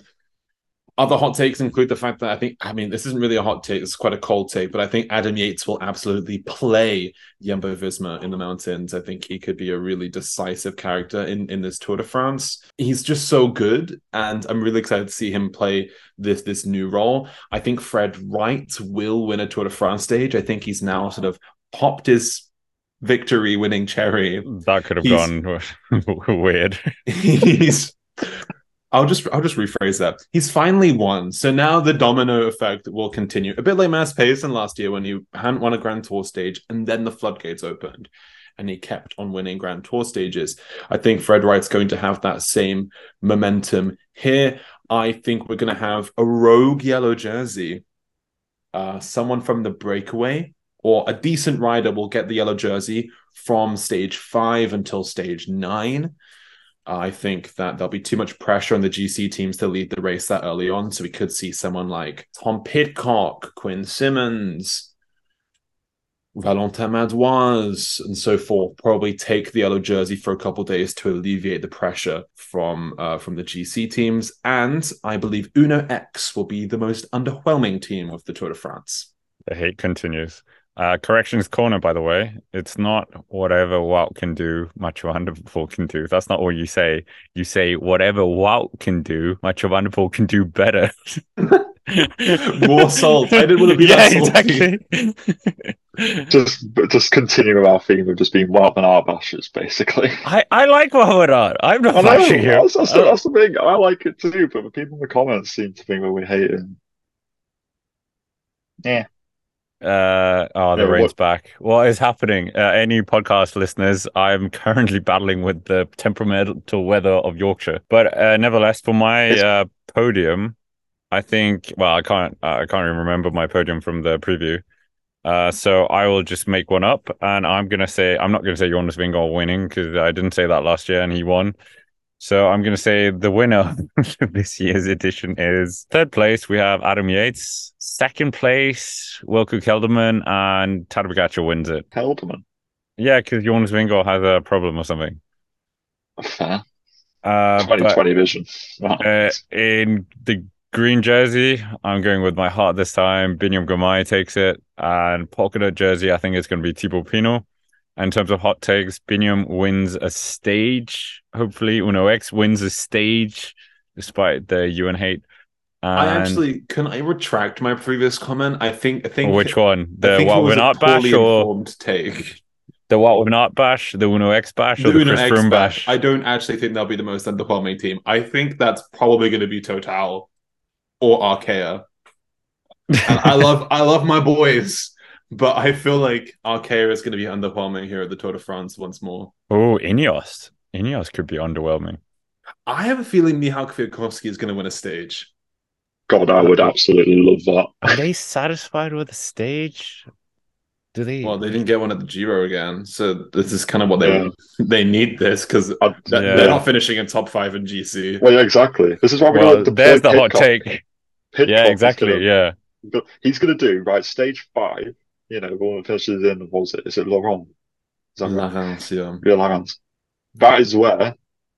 other hot takes include the fact that I think, I mean, this isn't really a hot take, it's quite a cold take, but I think Adam Yates will absolutely play Jumbo Visma in the mountains. I think he could be a really decisive character in, in this Tour de France. He's just so good, and I'm really excited to see him play this this new role. I think Fred Wright will win a Tour de France stage. I think he's now sort of popped his victory winning cherry. That could have he's, gone weird. He's I'll just I'll just rephrase that. He's finally won, so now the domino effect will continue. A bit like Mads Pedersen last year when he hadn't won a Grand Tour stage, and then the floodgates opened, and he kept on winning Grand Tour stages. I think Fred Wright's going to have that same momentum here. I think we're going to have a rogue yellow jersey, uh, someone from the breakaway, or a decent rider will get the yellow jersey from stage five until stage nine. I think that there'll be too much pressure on the GC teams to lead the race that early on. So we could see someone like Tom Pidcock, Quinn Simmons, Valentin Madouas, and so forth probably take the yellow jersey for a couple days to alleviate the pressure from uh, from the GC teams. And I believe Uno X will be the most underwhelming team of the Tour de France. The hate continues. Uh, corrections corner, by the way. It's not whatever Wout can do, Mathieu van der Poel can do. That's not what you say. You say whatever Wout can do, Mathieu van der Poel can do better. More salt. I didn't want to be yeah, exactly. just, just continuing our theme of just being Wout van Aert bashers, basically. I, I like Wout van Aert. I'm not bashing him. That's, that's, the, that's the thing. I like it too, but the people in the comments seem to think that we hate him. Yeah. Uh, oh, the yeah, rain's what... back. What is happening? Uh, any podcast listeners, I'm currently battling with the temperamental weather of Yorkshire. But uh, nevertheless, for my uh, podium, I think. Well, I can't. I can't even remember my podium from the preview. Uh, so I will just make one up, and I'm gonna say I'm not gonna say Jonas Vingegaard winning because I didn't say that last year, and he won. So I'm going to say the winner of this year's edition is third place. We have Adam Yates. Second place, Wilco Kelderman, and Tadej Pogacar wins it. Kelderman. Yeah, because Jonas Vingegaard has a problem or something. Fair. Uh, 2020 vision. Uh, in the green jersey, I'm going with my heart this time. Biniam Girmay takes it. And polka dot jersey, I think it's going to be Thibaut Pinot in terms of hot takes, Biniam wins a stage. Hopefully, Uno X wins a stage despite the UN hate. And I actually can I retract my previous comment. I think I think which one the Wout van Aert bash or take the Wout van Aert bash, the Uno X bash, or the, the Chris X Froome bash. I don't actually think they'll be the most underwhelming team. I think that's probably going to be Total or Arkea. I love I love my boys, but I feel like Arkea is going to be underwhelming here at the Tour de France once more. Oh, Ineos. Ineos could be underwhelming. I have a feeling Michał Kwiatkowski is going to win a stage. God, I would absolutely love that. Are they satisfied with the stage? Do they? Well, they didn't get one at the Giro again, so this is kind of what they yeah. they need this because uh, yeah. they're not finishing in top five in GC. Well, yeah, exactly. This is why we well, there's the hot take. yeah, exactly. Gonna, yeah, he's going to do right stage five you know, the one that finishes in, what was it? Is it Laruns? Is that Laruns, yeah. Yeah, Laruns. That is where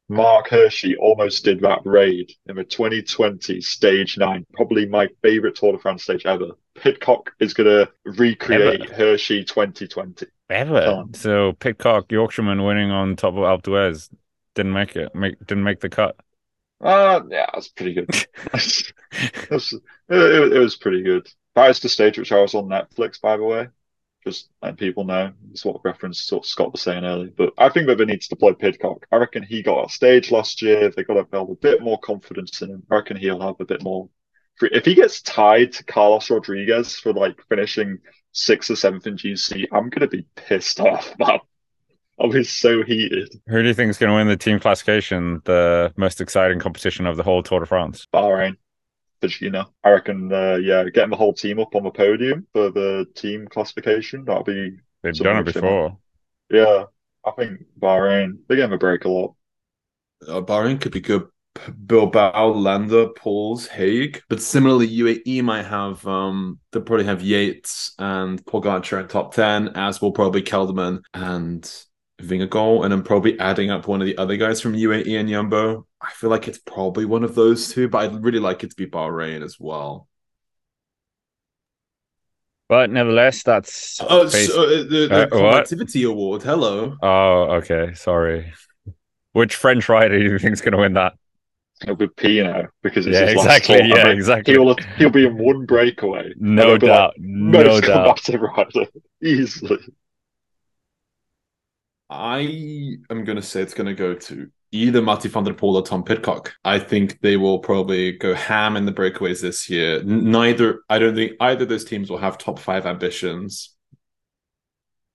Marc Hirschi almost did that raid in the 2020 Stage 9. Probably my favourite Tour de France stage ever. Pidcock is going to recreate ever. Hirschi 2020. Ever? Um, so Pidcock, Yorkshireman winning on top of Alpe d'Huez didn't make it, make, didn't make the cut. Uh, yeah, that's pretty good. it, was, it, it was pretty good. That is the stage which I was on Netflix, by the way. just letting people know. It's what reference sort of Scott was saying earlier. But I think that they need to deploy Pidcock. I reckon he got off stage last year. They got to build a bit more confidence in him. I reckon he'll have a bit more. If he gets tied to Carlos Rodriguez for like finishing sixth or seventh in GC, I'm gonna be pissed off, man. I'll be so heated. Who do you think is going to win the team classification, the most exciting competition of the whole Tour de France? Bahrain. Virginia. I reckon, uh, yeah, getting the whole team up on the podium for the team classification, that'll be. They've done it before. Yeah, I think Bahrain, they gave him a break a lot. Uh, Bahrain could be good. Bilbao, Landa, Poels, Haig. But similarly, UAE might have um they'll probably have Yates and Pogacar in top ten, as will probably Kelderman and Vingegaard, and I'm probably adding up one of the other guys from UAE and Jumbo. I feel like it's probably one of those two, but I'd really like it to be Bahrain as well. But nevertheless, that's oh, based... so, uh, the, the uh, activity award. Hello. Oh, okay. Sorry. Which French rider do you think is going to win that? It'll be Pinot because it's yeah, exactly. Yeah, I mean, exactly. He'll he'll be in one breakaway. No doubt. Like, no doubt. Rider easily. I am going to say it's going to go to either Matty van der Poel or Tom Pidcock. I think they will probably go ham in the breakaways this year. Neither, I don't think either of those teams will have top five ambitions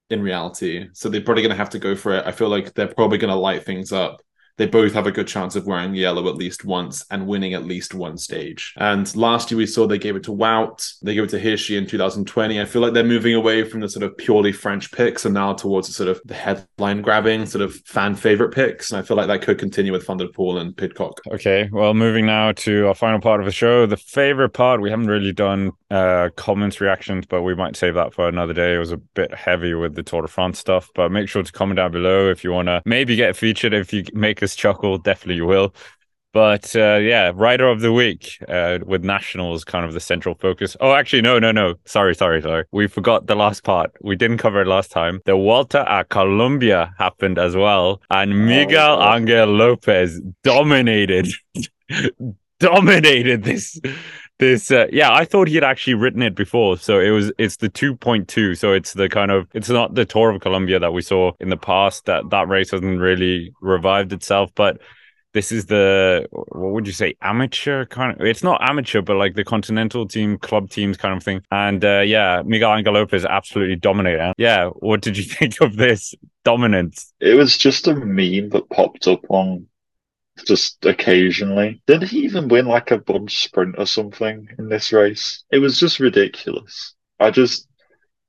in reality. So they're probably going to have to go for it. I feel like they're probably going to light things up they both have a good chance of wearing yellow at least once and winning at least one stage. And last year we saw they gave it to Wout, they gave it to Hirschi in 2020. I feel like they're moving away from the sort of purely French picks and now towards the sort of the headline grabbing sort of fan favorite picks. And I feel like that could continue with Van and Pidcock. Okay, well, moving now to our final part of the show, the favorite part. We haven't really done uh, comments, reactions, but we might save that for another day. It was a bit heavy with the Tour de France stuff, but make sure to comment down below if you want to maybe get featured if you make chuckle, definitely you will. But uh, yeah, rider of the week uh, with nationals kind of the central focus. Oh, actually, no, no, no. Sorry, sorry, sorry. We forgot the last part. We didn't cover it last time. The Vuelta a Colombia happened as well, and oh, Miguel oh, Angel Lopez dominated, dominated this. This, uh, yeah, I thought he had actually written it before. So it was, it's the 2.2. So it's the kind of, it's not the Tour of Colombia that we saw in the past. That that race hasn't really revived itself, but this is the what would you say amateur kind of it's not amateur but like the continental team club teams kind of thing and uh, yeah miguel angel lopez absolutely dominated yeah what did you think of this dominance it was just a meme that popped up on just occasionally did he even win like a bunch sprint or something in this race it was just ridiculous i just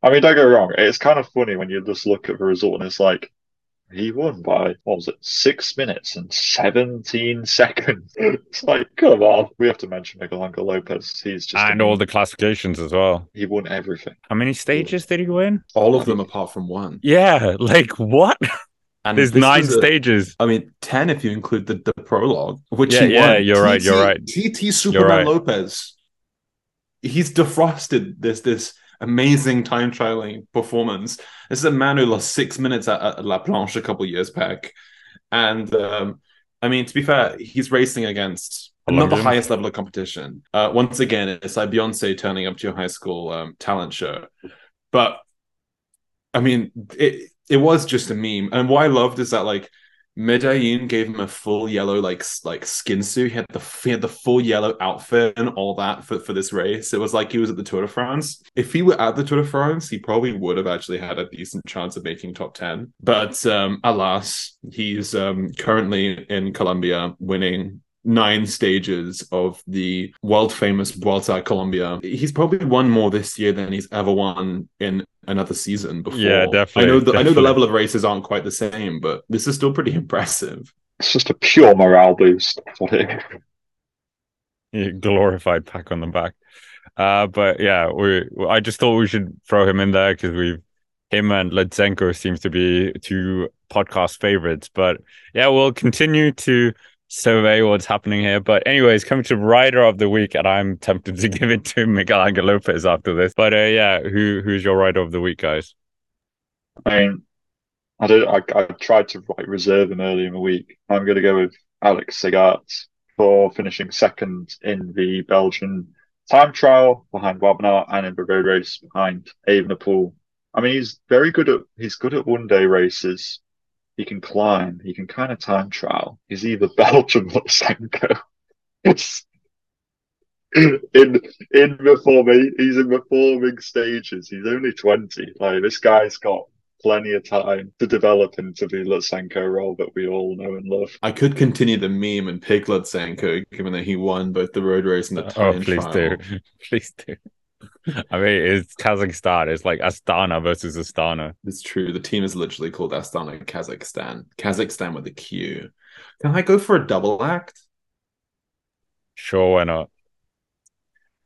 i mean don't get wrong it's kind of funny when you just look at the result and it's like he won by what was it, six minutes and seventeen seconds. it's like, come on. We have to mention Miguel Angel Lopez. He's just and all the classifications as well. He won everything. How many stages did he win? All of them apart from one. Yeah, like what? And There's nine a, stages. I mean, ten if you include the, the prologue, which yeah, yeah, won. you're right. You're right. TT Superman right. Lopez. He's defrosted this this amazing time trialing performance. This is a man who lost six minutes at, at La Planche a couple years back, and um, I mean, to be fair, he's racing against not the highest level of competition. Uh, once again, it's like Beyonce turning up to your high school um, talent show, but I mean, it it was just a meme. And what I loved is that like Medellin gave him a full yellow like like skin suit. He had the he had the full yellow outfit and all that for, for this race. It was like he was at the Tour de France. If he were at the Tour de France, he probably would have actually had a decent chance of making top ten. But um, alas, he's um, currently in Colombia winning nine stages of the world famous Vuelta a Colombia. He's probably won more this year than he's ever won in another season before. Yeah, definitely. I know the, definitely. I know the level of races aren't quite the same, but this is still pretty impressive. It's just a pure morale boost. What it glorified pack on the back. Uh, but yeah, we I just thought we should throw him in there because we've him and Lutsenko seems to be two podcast favorites. But yeah, we'll continue to survey what's happening here. But anyways, coming to rider of the week, and I'm tempted to give it to Miguel Angel Lopez after this. But uh, yeah, who who's your rider of the week, guys? I mean, I did. I, I tried to like reserve him early in the week. I'm going to go with Alex Segaert for finishing second in the Belgian time trial behind Wout van Aert and in the road race behind Evenepoel. I mean, he's very good at he's good at one day races. He can climb. He can kind of time trial. He's either Belgium or Lutsenko. in in reforming, he's in reforming stages. He's only twenty. Like this guy's got plenty of time to develop into the Lutsenko role that we all know and love. I could continue the meme and pick Lutsenko, given that he won both the road race and the time oh, please trial. do, please do. I mean, it's Kazakhstan. It's like Astana versus Astana. It's true. The team is literally called Astana Kazakhstan. Kazakhstan with a Q. Can I go for a double act? Sure, why not?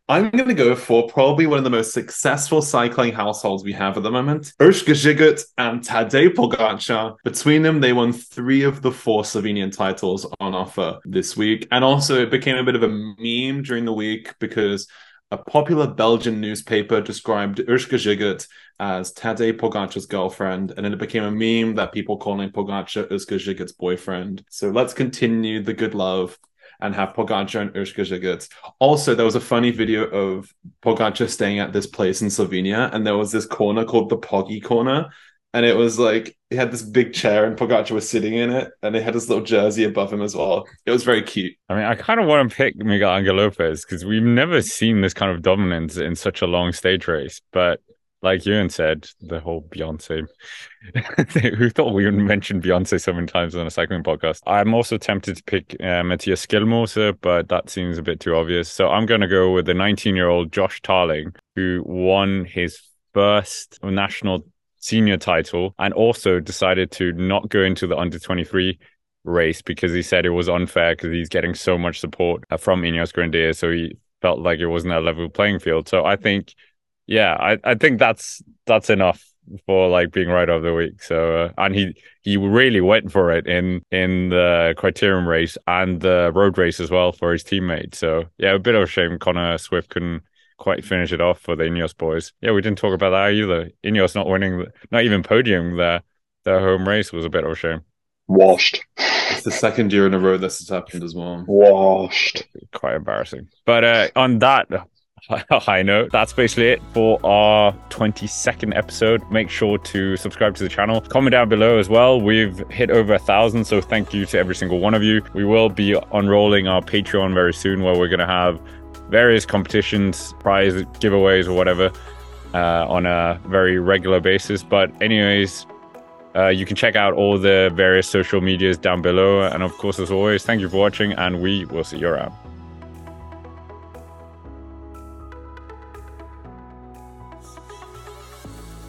I'm going to go for probably one of the most successful cycling households we have at the moment. Urška Žigart and Tadej Pogacar. Between them, they won three of the four Slovenian titles on offer this week. And also, it became a bit of a meme during the week because a popular Belgian newspaper described Urška Žigart as Tadej Pogacar's girlfriend, and then it became a meme that people calling Pogacar Urška Žigart's boyfriend. So let's continue the good love and have Pogacar and Urška Žigart. Also, there was a funny video of Pogacar staying at this place in Slovenia, and there was this corner called the Poggy Corner. And it was like he had this big chair and Pogacar was sitting in it, and they had this little jersey above him as well. It was very cute. I mean, I kind of want to pick Miguel Angel Lopez because we've never seen this kind of dominance in such a long stage race. But like Ewan said, the whole Beyonce. Who thought we would mention Beyonce so many times on a cycling podcast? I'm also tempted to pick uh, Mattias Skjelmose, but that seems a bit too obvious. So I'm going to go with the 19 year old Josh Tarling, who won his first national senior title and also decided to not go into the under 23 race because he said it was unfair because he's getting so much support uh, from Ineos Grenadier. So he felt like it wasn't a level playing field. So I think, yeah, I, I think that's that's enough for like being right of the week. So uh, and he he really went for it in in the criterium race and the road race as well for his teammate. So yeah, a bit of a shame Connor Swift couldn't quite finish it off for the Ineos boys. Yeah, we didn't talk about that either. Ineos not winning, not even podium their their home race was a bit of a shame. Washed. It's the second year in a row this has happened as well. Washed. Quite embarrassing. But uh, on that high note, that's basically it for our 22nd episode. Make sure to subscribe to the channel. Comment down below as well. We've hit over a thousand, so thank you to every single one of you. We will be unrolling our Patreon very soon where we're going to have various competitions, prize giveaways, or whatever uh, on a very regular basis. But, anyways, uh, you can check out all the various social medias down below. And of course, as always, thank you for watching, and we will see you around.